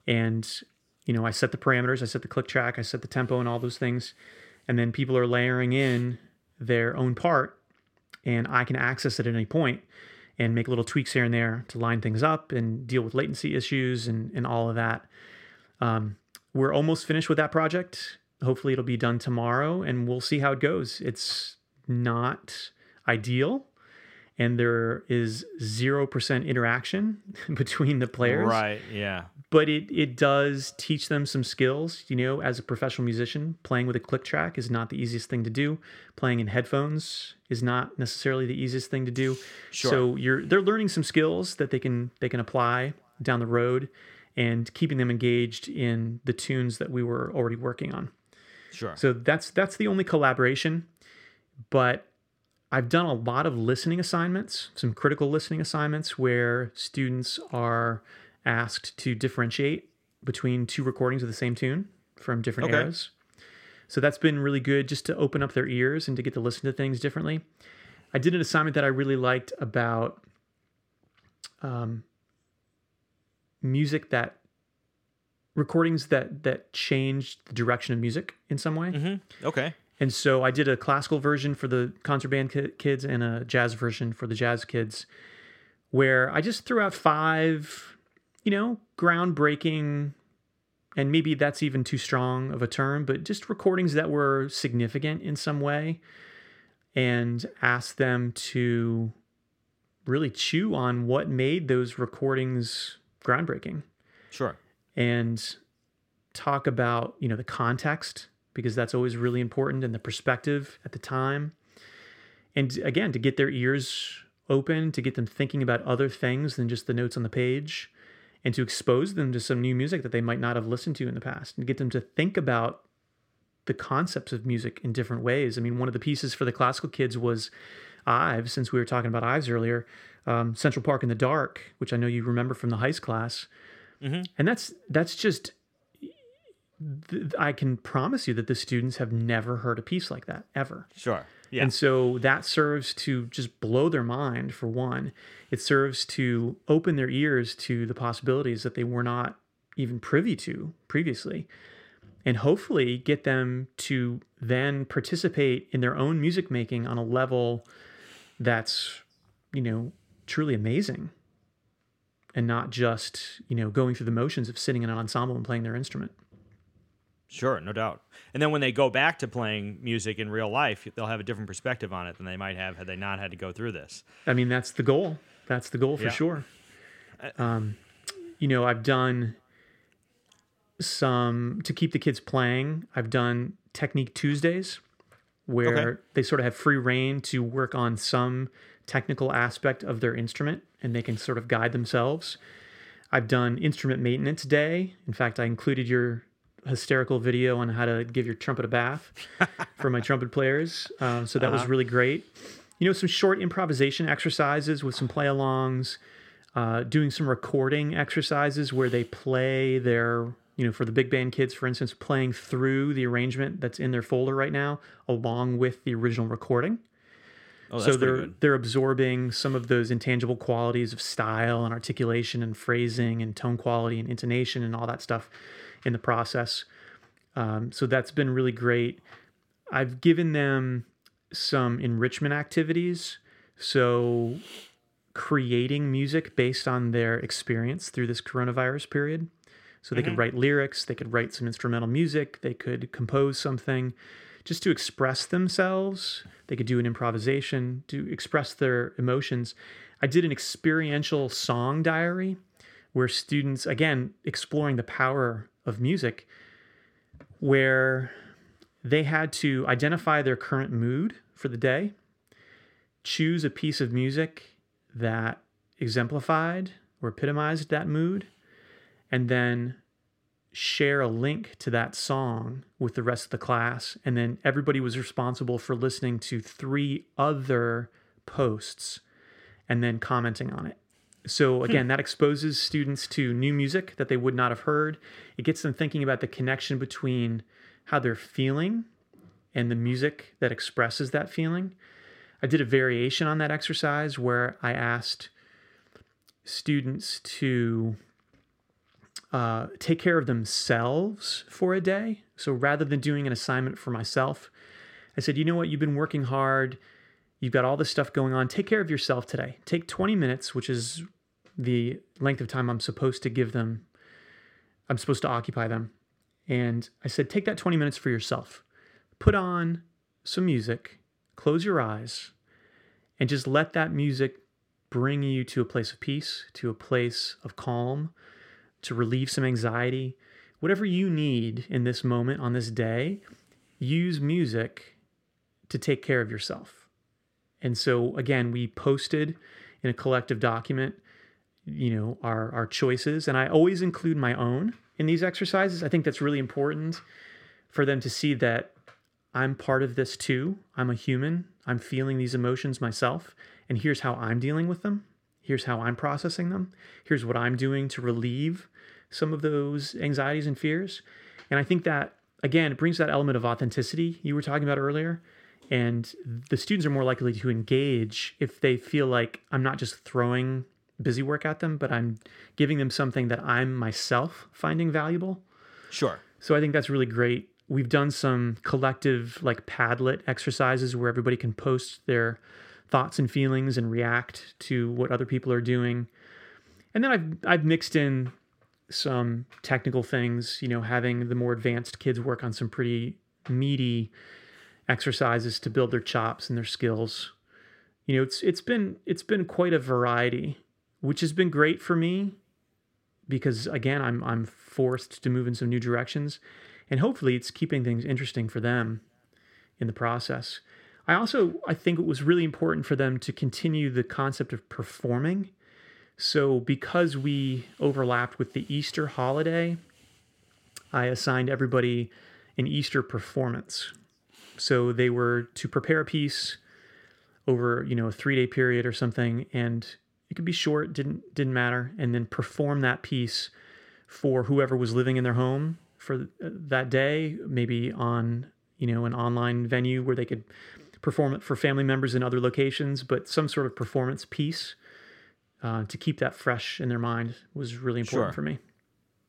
and you know I set the parameters, I set the click track, I set the tempo, and all those things, and then people are layering in their own part, and I can access it at any point and make little tweaks here and there to line things up and deal with latency issues and and all of that. Um, we're almost finished with that project. Hopefully, it'll be done tomorrow, and we'll see how it goes. It's not ideal, and there is zero percent interaction between the players. Right. Yeah. But it it does teach them some skills. You know, as a professional musician, playing with a click track is not the easiest thing to do. Playing in headphones is not necessarily the easiest thing to do. Sure. So you're they're learning some skills that they can they can apply down the road and keeping them engaged in the tunes that we were already working on. Sure. So that's that's the only collaboration. But I've done a lot of listening assignments, some critical listening assignments where students are asked to differentiate between two recordings of the same tune from different Okay. eras. So that's been really good just to open up their ears and to get to listen to things differently. I did an assignment that I really liked about um, music that recordings that that changed the direction of music in some way. Mm-hmm. Okay. And so I did a classical version for the concert band ki- kids and a jazz version for the jazz kids, where I just threw out five, you know, groundbreaking, and maybe that's even too strong of a term, but just recordings that were significant in some way, and asked them to really chew on what made those recordings groundbreaking Sure. and talk about you know the context because that's always really important and the perspective at the time. And again to get their ears open to get them thinking about other things than just the notes on the page and to expose them to some new music that they might not have listened to in the past and get them to think about the concepts of music in different ways. I mean one of the pieces for the classical kids was ives since we were talking about ives earlier um, central park in the dark which i know you remember from the heist class. And that's that's just th- I can promise you that the students have never heard a piece like that ever. Sure. Yeah. And so that serves to just blow their mind for one. It serves to open their ears to the possibilities that they were not even privy to previously. And hopefully get them to then participate in their own music making on a level that's, you know, truly amazing. And not just, you know, going through the motions of sitting in an ensemble and playing their instrument. Sure, no doubt. And then when they go back to playing music in real life, they'll have a different perspective on it than they might have had they not had to go through this. I mean, that's the goal. That's the goal for Yeah. sure. Um, you know, I've done some to keep the kids playing. I've done Technique Tuesdays where Okay. they sort of have free reign to work on some technical aspect of their instrument and they can sort of guide themselves. I've done Instrument Maintenance Day. In fact, I included your hysterical video on how to give your trumpet a bath for my trumpet players. Um, so that was really great. You know, some short improvisation exercises with some play alongs, uh, doing some recording exercises where they play their, you know, for the big band kids, for instance, playing through the arrangement that's in their folder right now, along with the original recording Oh, that's so they're they're absorbing some of those intangible qualities of style and articulation and phrasing and tone quality and intonation and all that stuff in the process. Um, so that's been really great. I've given them some enrichment activities, so creating music based on their experience through this coronavirus period. So they could write lyrics, they could write some instrumental music, they could compose something just to express themselves. They could do an improvisation to express their emotions. I did an experiential song diary where students, again, exploring the power of music, where they had to identify their current mood for the day, choose a piece of music that exemplified or epitomized that mood, and then share a link to that song with the rest of the class. And then everybody was responsible for listening to three other posts and then commenting on it. So again, that exposes students to new music that they would not have heard. It gets them thinking about the connection between how they're feeling and the music that expresses that feeling. I did a variation on that exercise where I asked students to uh, take care of themselves for a day. So rather than doing an assignment for myself, I said, you know what, you've been working hard. You've got all this stuff going on. Take care of yourself today. Take 20 minutes, which is the length of time I'm supposed to give them, I'm supposed to occupy them. And I said, take that 20 minutes for yourself. Put on some music, close your eyes, and just let that music bring you to a place of peace, to a place of calm, to relieve some anxiety. Whatever you need in this moment on this day, use music to take care of yourself. And so again, we posted in a collective document, you know, our our choices and I always include my own in these exercises. I think that's really important for them to see that I'm part of this too. I'm a human. I'm feeling these emotions myself. And here's how I'm dealing with them. Here's how I'm processing them. Here's what I'm doing to relieve some of those anxieties and fears. And I think that, again, it brings that element of authenticity you were talking about earlier. And the students are more likely to engage if they feel like I'm not just throwing busy work at them, but I'm giving them something that I'm myself finding valuable. Sure. So I think that's really great. We've done some collective like Padlet exercises where everybody can post their thoughts and feelings and react to what other people are doing. And then I've I've mixed in some technical things, you know, having the more advanced kids work on some pretty meaty exercises to build their chops and their skills. You know, it's it's been it's been quite a variety, which has been great for me because again, I'm I'm forced to move in some new directions and hopefully it's keeping things interesting for them in the process. I also I think it was really important for them to continue the concept of performing. So because we overlapped with the Easter holiday, I assigned everybody an Easter performance. So they were to prepare a piece over, you know, a 3-day period or something and it could be short, didn't didn't matter, and then perform that piece for whoever was living in their home for that day, maybe on, you know, an online venue where they could perform it for family members in other locations, but some sort of performance piece uh, to keep that fresh in their mind was really important Sure. for me.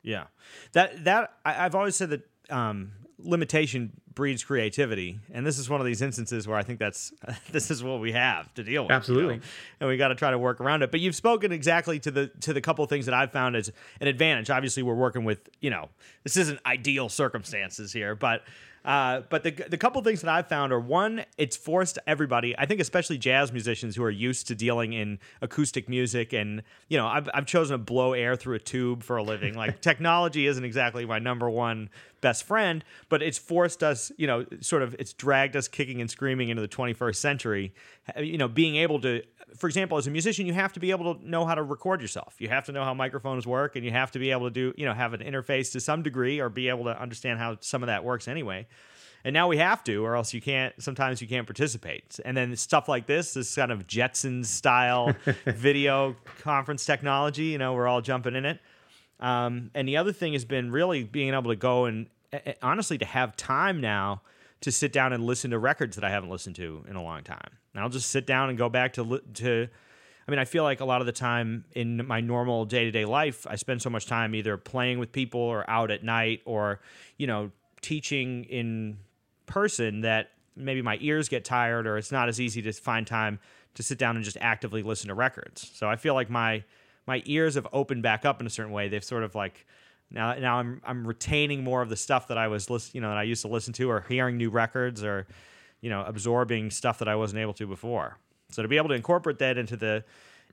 Yeah, that that I, I've always said that um, limitation breeds creativity, and this is one of these instances where I think that's this is what we have to deal with. you know? Absolutely. and we got to try to work around it. But you've spoken exactly to the to the couple of things that I've found as an advantage. Obviously, we're working with you know this isn't ideal circumstances here, but. Uh, but the the couple things that I've found are one, it's forced everybody. I think especially jazz musicians who are used to dealing in acoustic music, and you know, I've I've chosen to blow air through a tube for a living. Like technology isn't exactly my number one best friend, but it's forced us, you know, sort of it's dragged us kicking and screaming into the 21st century. You know, being able to for example, as a musician, you have to be able to know how to record yourself. You have to know how microphones work, and you have to be able to do, you know, have an interface to some degree, or be able to understand how some of that works anyway. And now we have to, or else you can't. Sometimes you can't participate. And then stuff like this, this kind of Jetsons style video conference technology, you know, we're all jumping in it. Um, and the other thing has been really being able to go and honestly to have time now to sit down and listen to records that I haven't listened to in a long time. And I'll just sit down and go back to to. I mean, I feel like a lot of the time in my normal day to day life, I spend so much time either playing with people or out at night or, you know, teaching in person that maybe my ears get tired or it's not as easy to find time to sit down and just actively listen to records. So I feel like my my ears have opened back up in a certain way. They've sort of like now now I'm I'm retaining more of the stuff that I was listen, you know, that I used to listen to or hearing new records or you know, absorbing stuff that I wasn't able to before. So to be able to incorporate that into the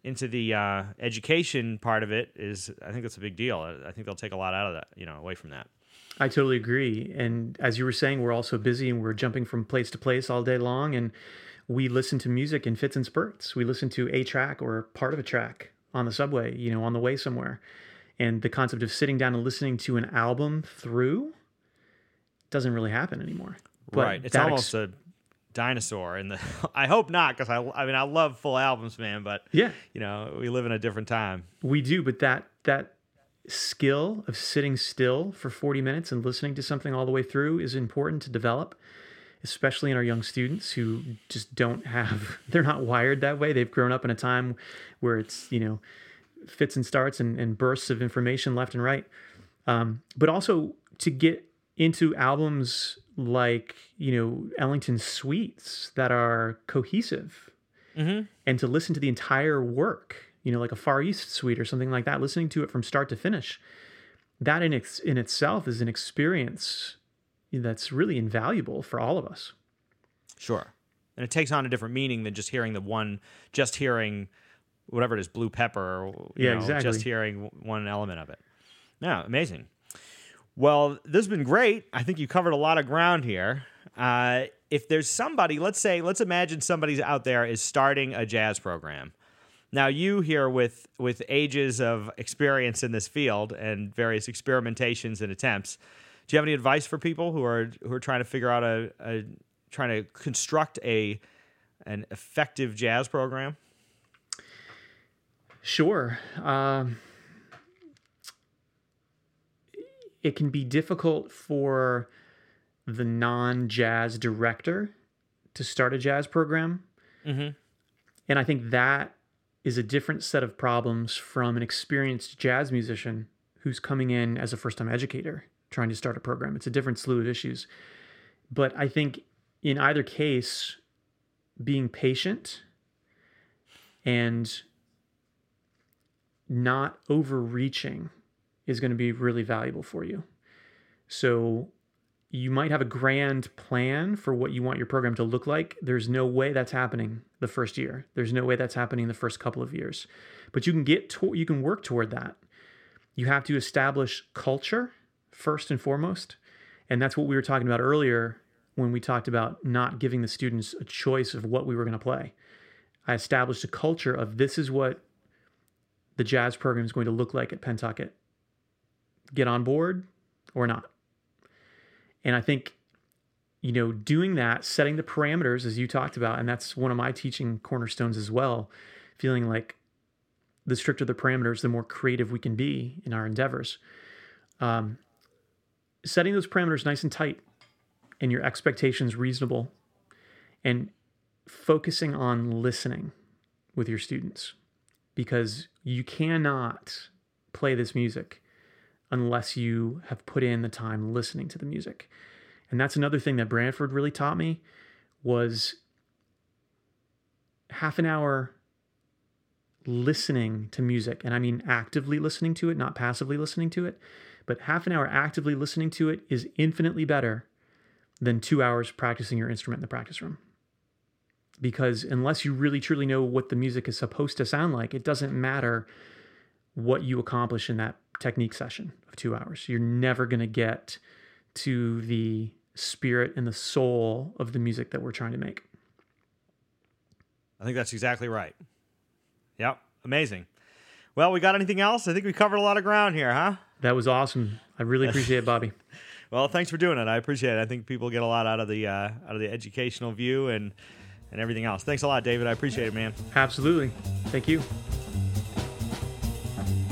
into the uh, education part of it is, I think that's a big deal. I think they'll take a lot out of that, you know, away from that. I totally agree. And as you were saying, we're all so busy and we're jumping from place to place all day long. And we listen to music in fits and spurts. We listen to a track or part of a track on the subway, you know, on the way somewhere. And the concept of sitting down and listening to an album through doesn't really happen anymore. But right. It's almost a dinosaur and the. I hope not, because I, I mean, I love full albums, man. But yeah, you know, we live in a different time. we do. But that that skill of sitting still for 40 minutes and listening to something all the way through is important to develop especially in our young students who just don't have they're not wired that way they've grown up in a time where it's you know fits and starts and, and bursts of information left and right um, but also to get into albums like you know ellington suites that are cohesive Mm-hmm. and to listen to the entire work, you know, like a Far East suite or something like that, listening to it from start to finish, that in its, in itself is an experience that's really invaluable for all of us. Sure. And it takes on a different meaning than just hearing the one, just hearing whatever it is, blue pepper, or you Yeah, know, exactly. just hearing one element of it. Yeah, amazing. Well, this has been great. I think you covered a lot of ground here. Uh, if there's somebody, let's say, let's imagine somebody's out there is starting a jazz program. Now, you here with with ages of experience in this field and various experimentations and attempts, Do you have any advice for people who are who are trying to figure out a, a trying to construct a an effective jazz program? Sure. Um, it can be difficult for the non jazz director to start a jazz program. Mm-hmm. And I think that is a different set of problems from an experienced jazz musician who's coming in as a first time educator trying to start a program. It's a different slew of issues. But I think in either case, being patient and not overreaching is going to be really valuable for you. So you might have a grand plan for what you want your program to look like. There's no way that's happening the first year. There's no way that's happening the first couple of years. But you can get to, you can work toward that. You have to establish culture first and foremost. And that's what we were talking about earlier when we talked about not giving the students a choice of what we were going to play. I established a culture of this is what the jazz program is going to look like at Pentucket. Get on board or not. And I think, you know, doing that, setting the parameters as you talked about, and that's one of my teaching cornerstones as well, feeling like the stricter the parameters, the more creative we can be in our endeavors. Um, setting those parameters nice and tight and your expectations reasonable and focusing on listening with your students because you cannot play this music unless you have put in the time listening to the music. And that's another thing that Branford really taught me was half an hour listening to music. And I mean actively listening to it, not passively listening to it. But half an hour actively listening to it is infinitely better than two hours practicing your instrument in the practice room. Because unless you really truly know what the music is supposed to sound like, it doesn't matter what you accomplish in that technique session of two hours. You're never going to get to the spirit and the soul of the music that we're trying to make. I think that's exactly right. Yep, amazing. Well, we got anything else? I think we covered a lot of ground here, huh? That was awesome. I really appreciate it, Bobby. well, thanks for doing it. I appreciate it. I think people get a lot out of the uh, out of the educational view and and everything else. Thanks a lot, David. I appreciate it, man. Absolutely. Thank you.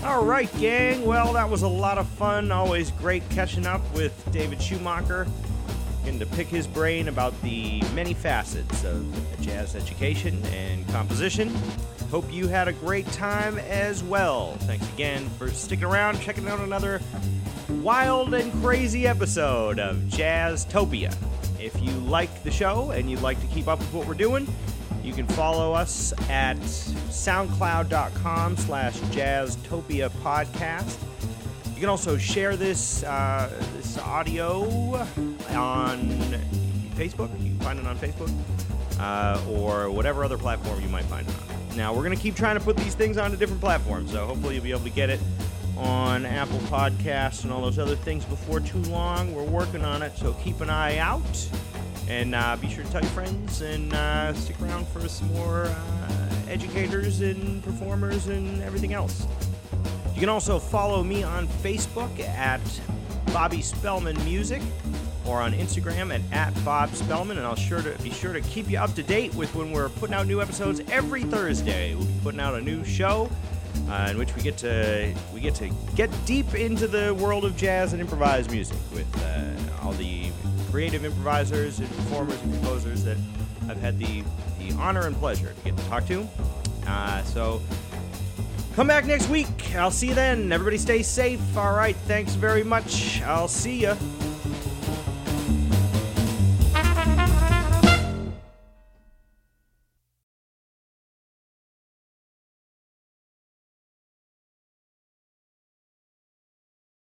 All right, gang. Well, that was a lot of fun. Always great catching up with David Schumacher. Getting to pick his brain about the many facets of jazz education and composition. Hope you had a great time as well. Thanks again for sticking around, checking out another wild and crazy episode of Jazztopia. If you like the show and you'd like to keep up with what we're doing, you can follow us at soundcloud.com slash jazztopia podcast. You can also share this uh, this audio on Facebook. You can find it on Facebook uh, or whatever other platform you might find it on. Now, we're going to keep trying to put these things onto different platforms, so hopefully you'll be able to get it on Apple Podcasts and all those other things before too long. We're working on it, so keep an eye out. And uh, be sure to tell your friends and uh, stick around for some more uh, educators and performers and everything else. You can also follow me on Facebook at Bobby Spellman Music or on Instagram at, at Bob Spellman, and I'll sure to be sure to keep you up to date with when we're putting out new episodes every Thursday. We'll be putting out a new show uh, in which we get to we get to get deep into the world of jazz and improvised music with uh, all the creative improvisers and performers and composers that I've had the the honor and pleasure to get to talk to. Uh, so. Come back next week. I'll see you then. Everybody stay safe. All right. Thanks very much. I'll see you.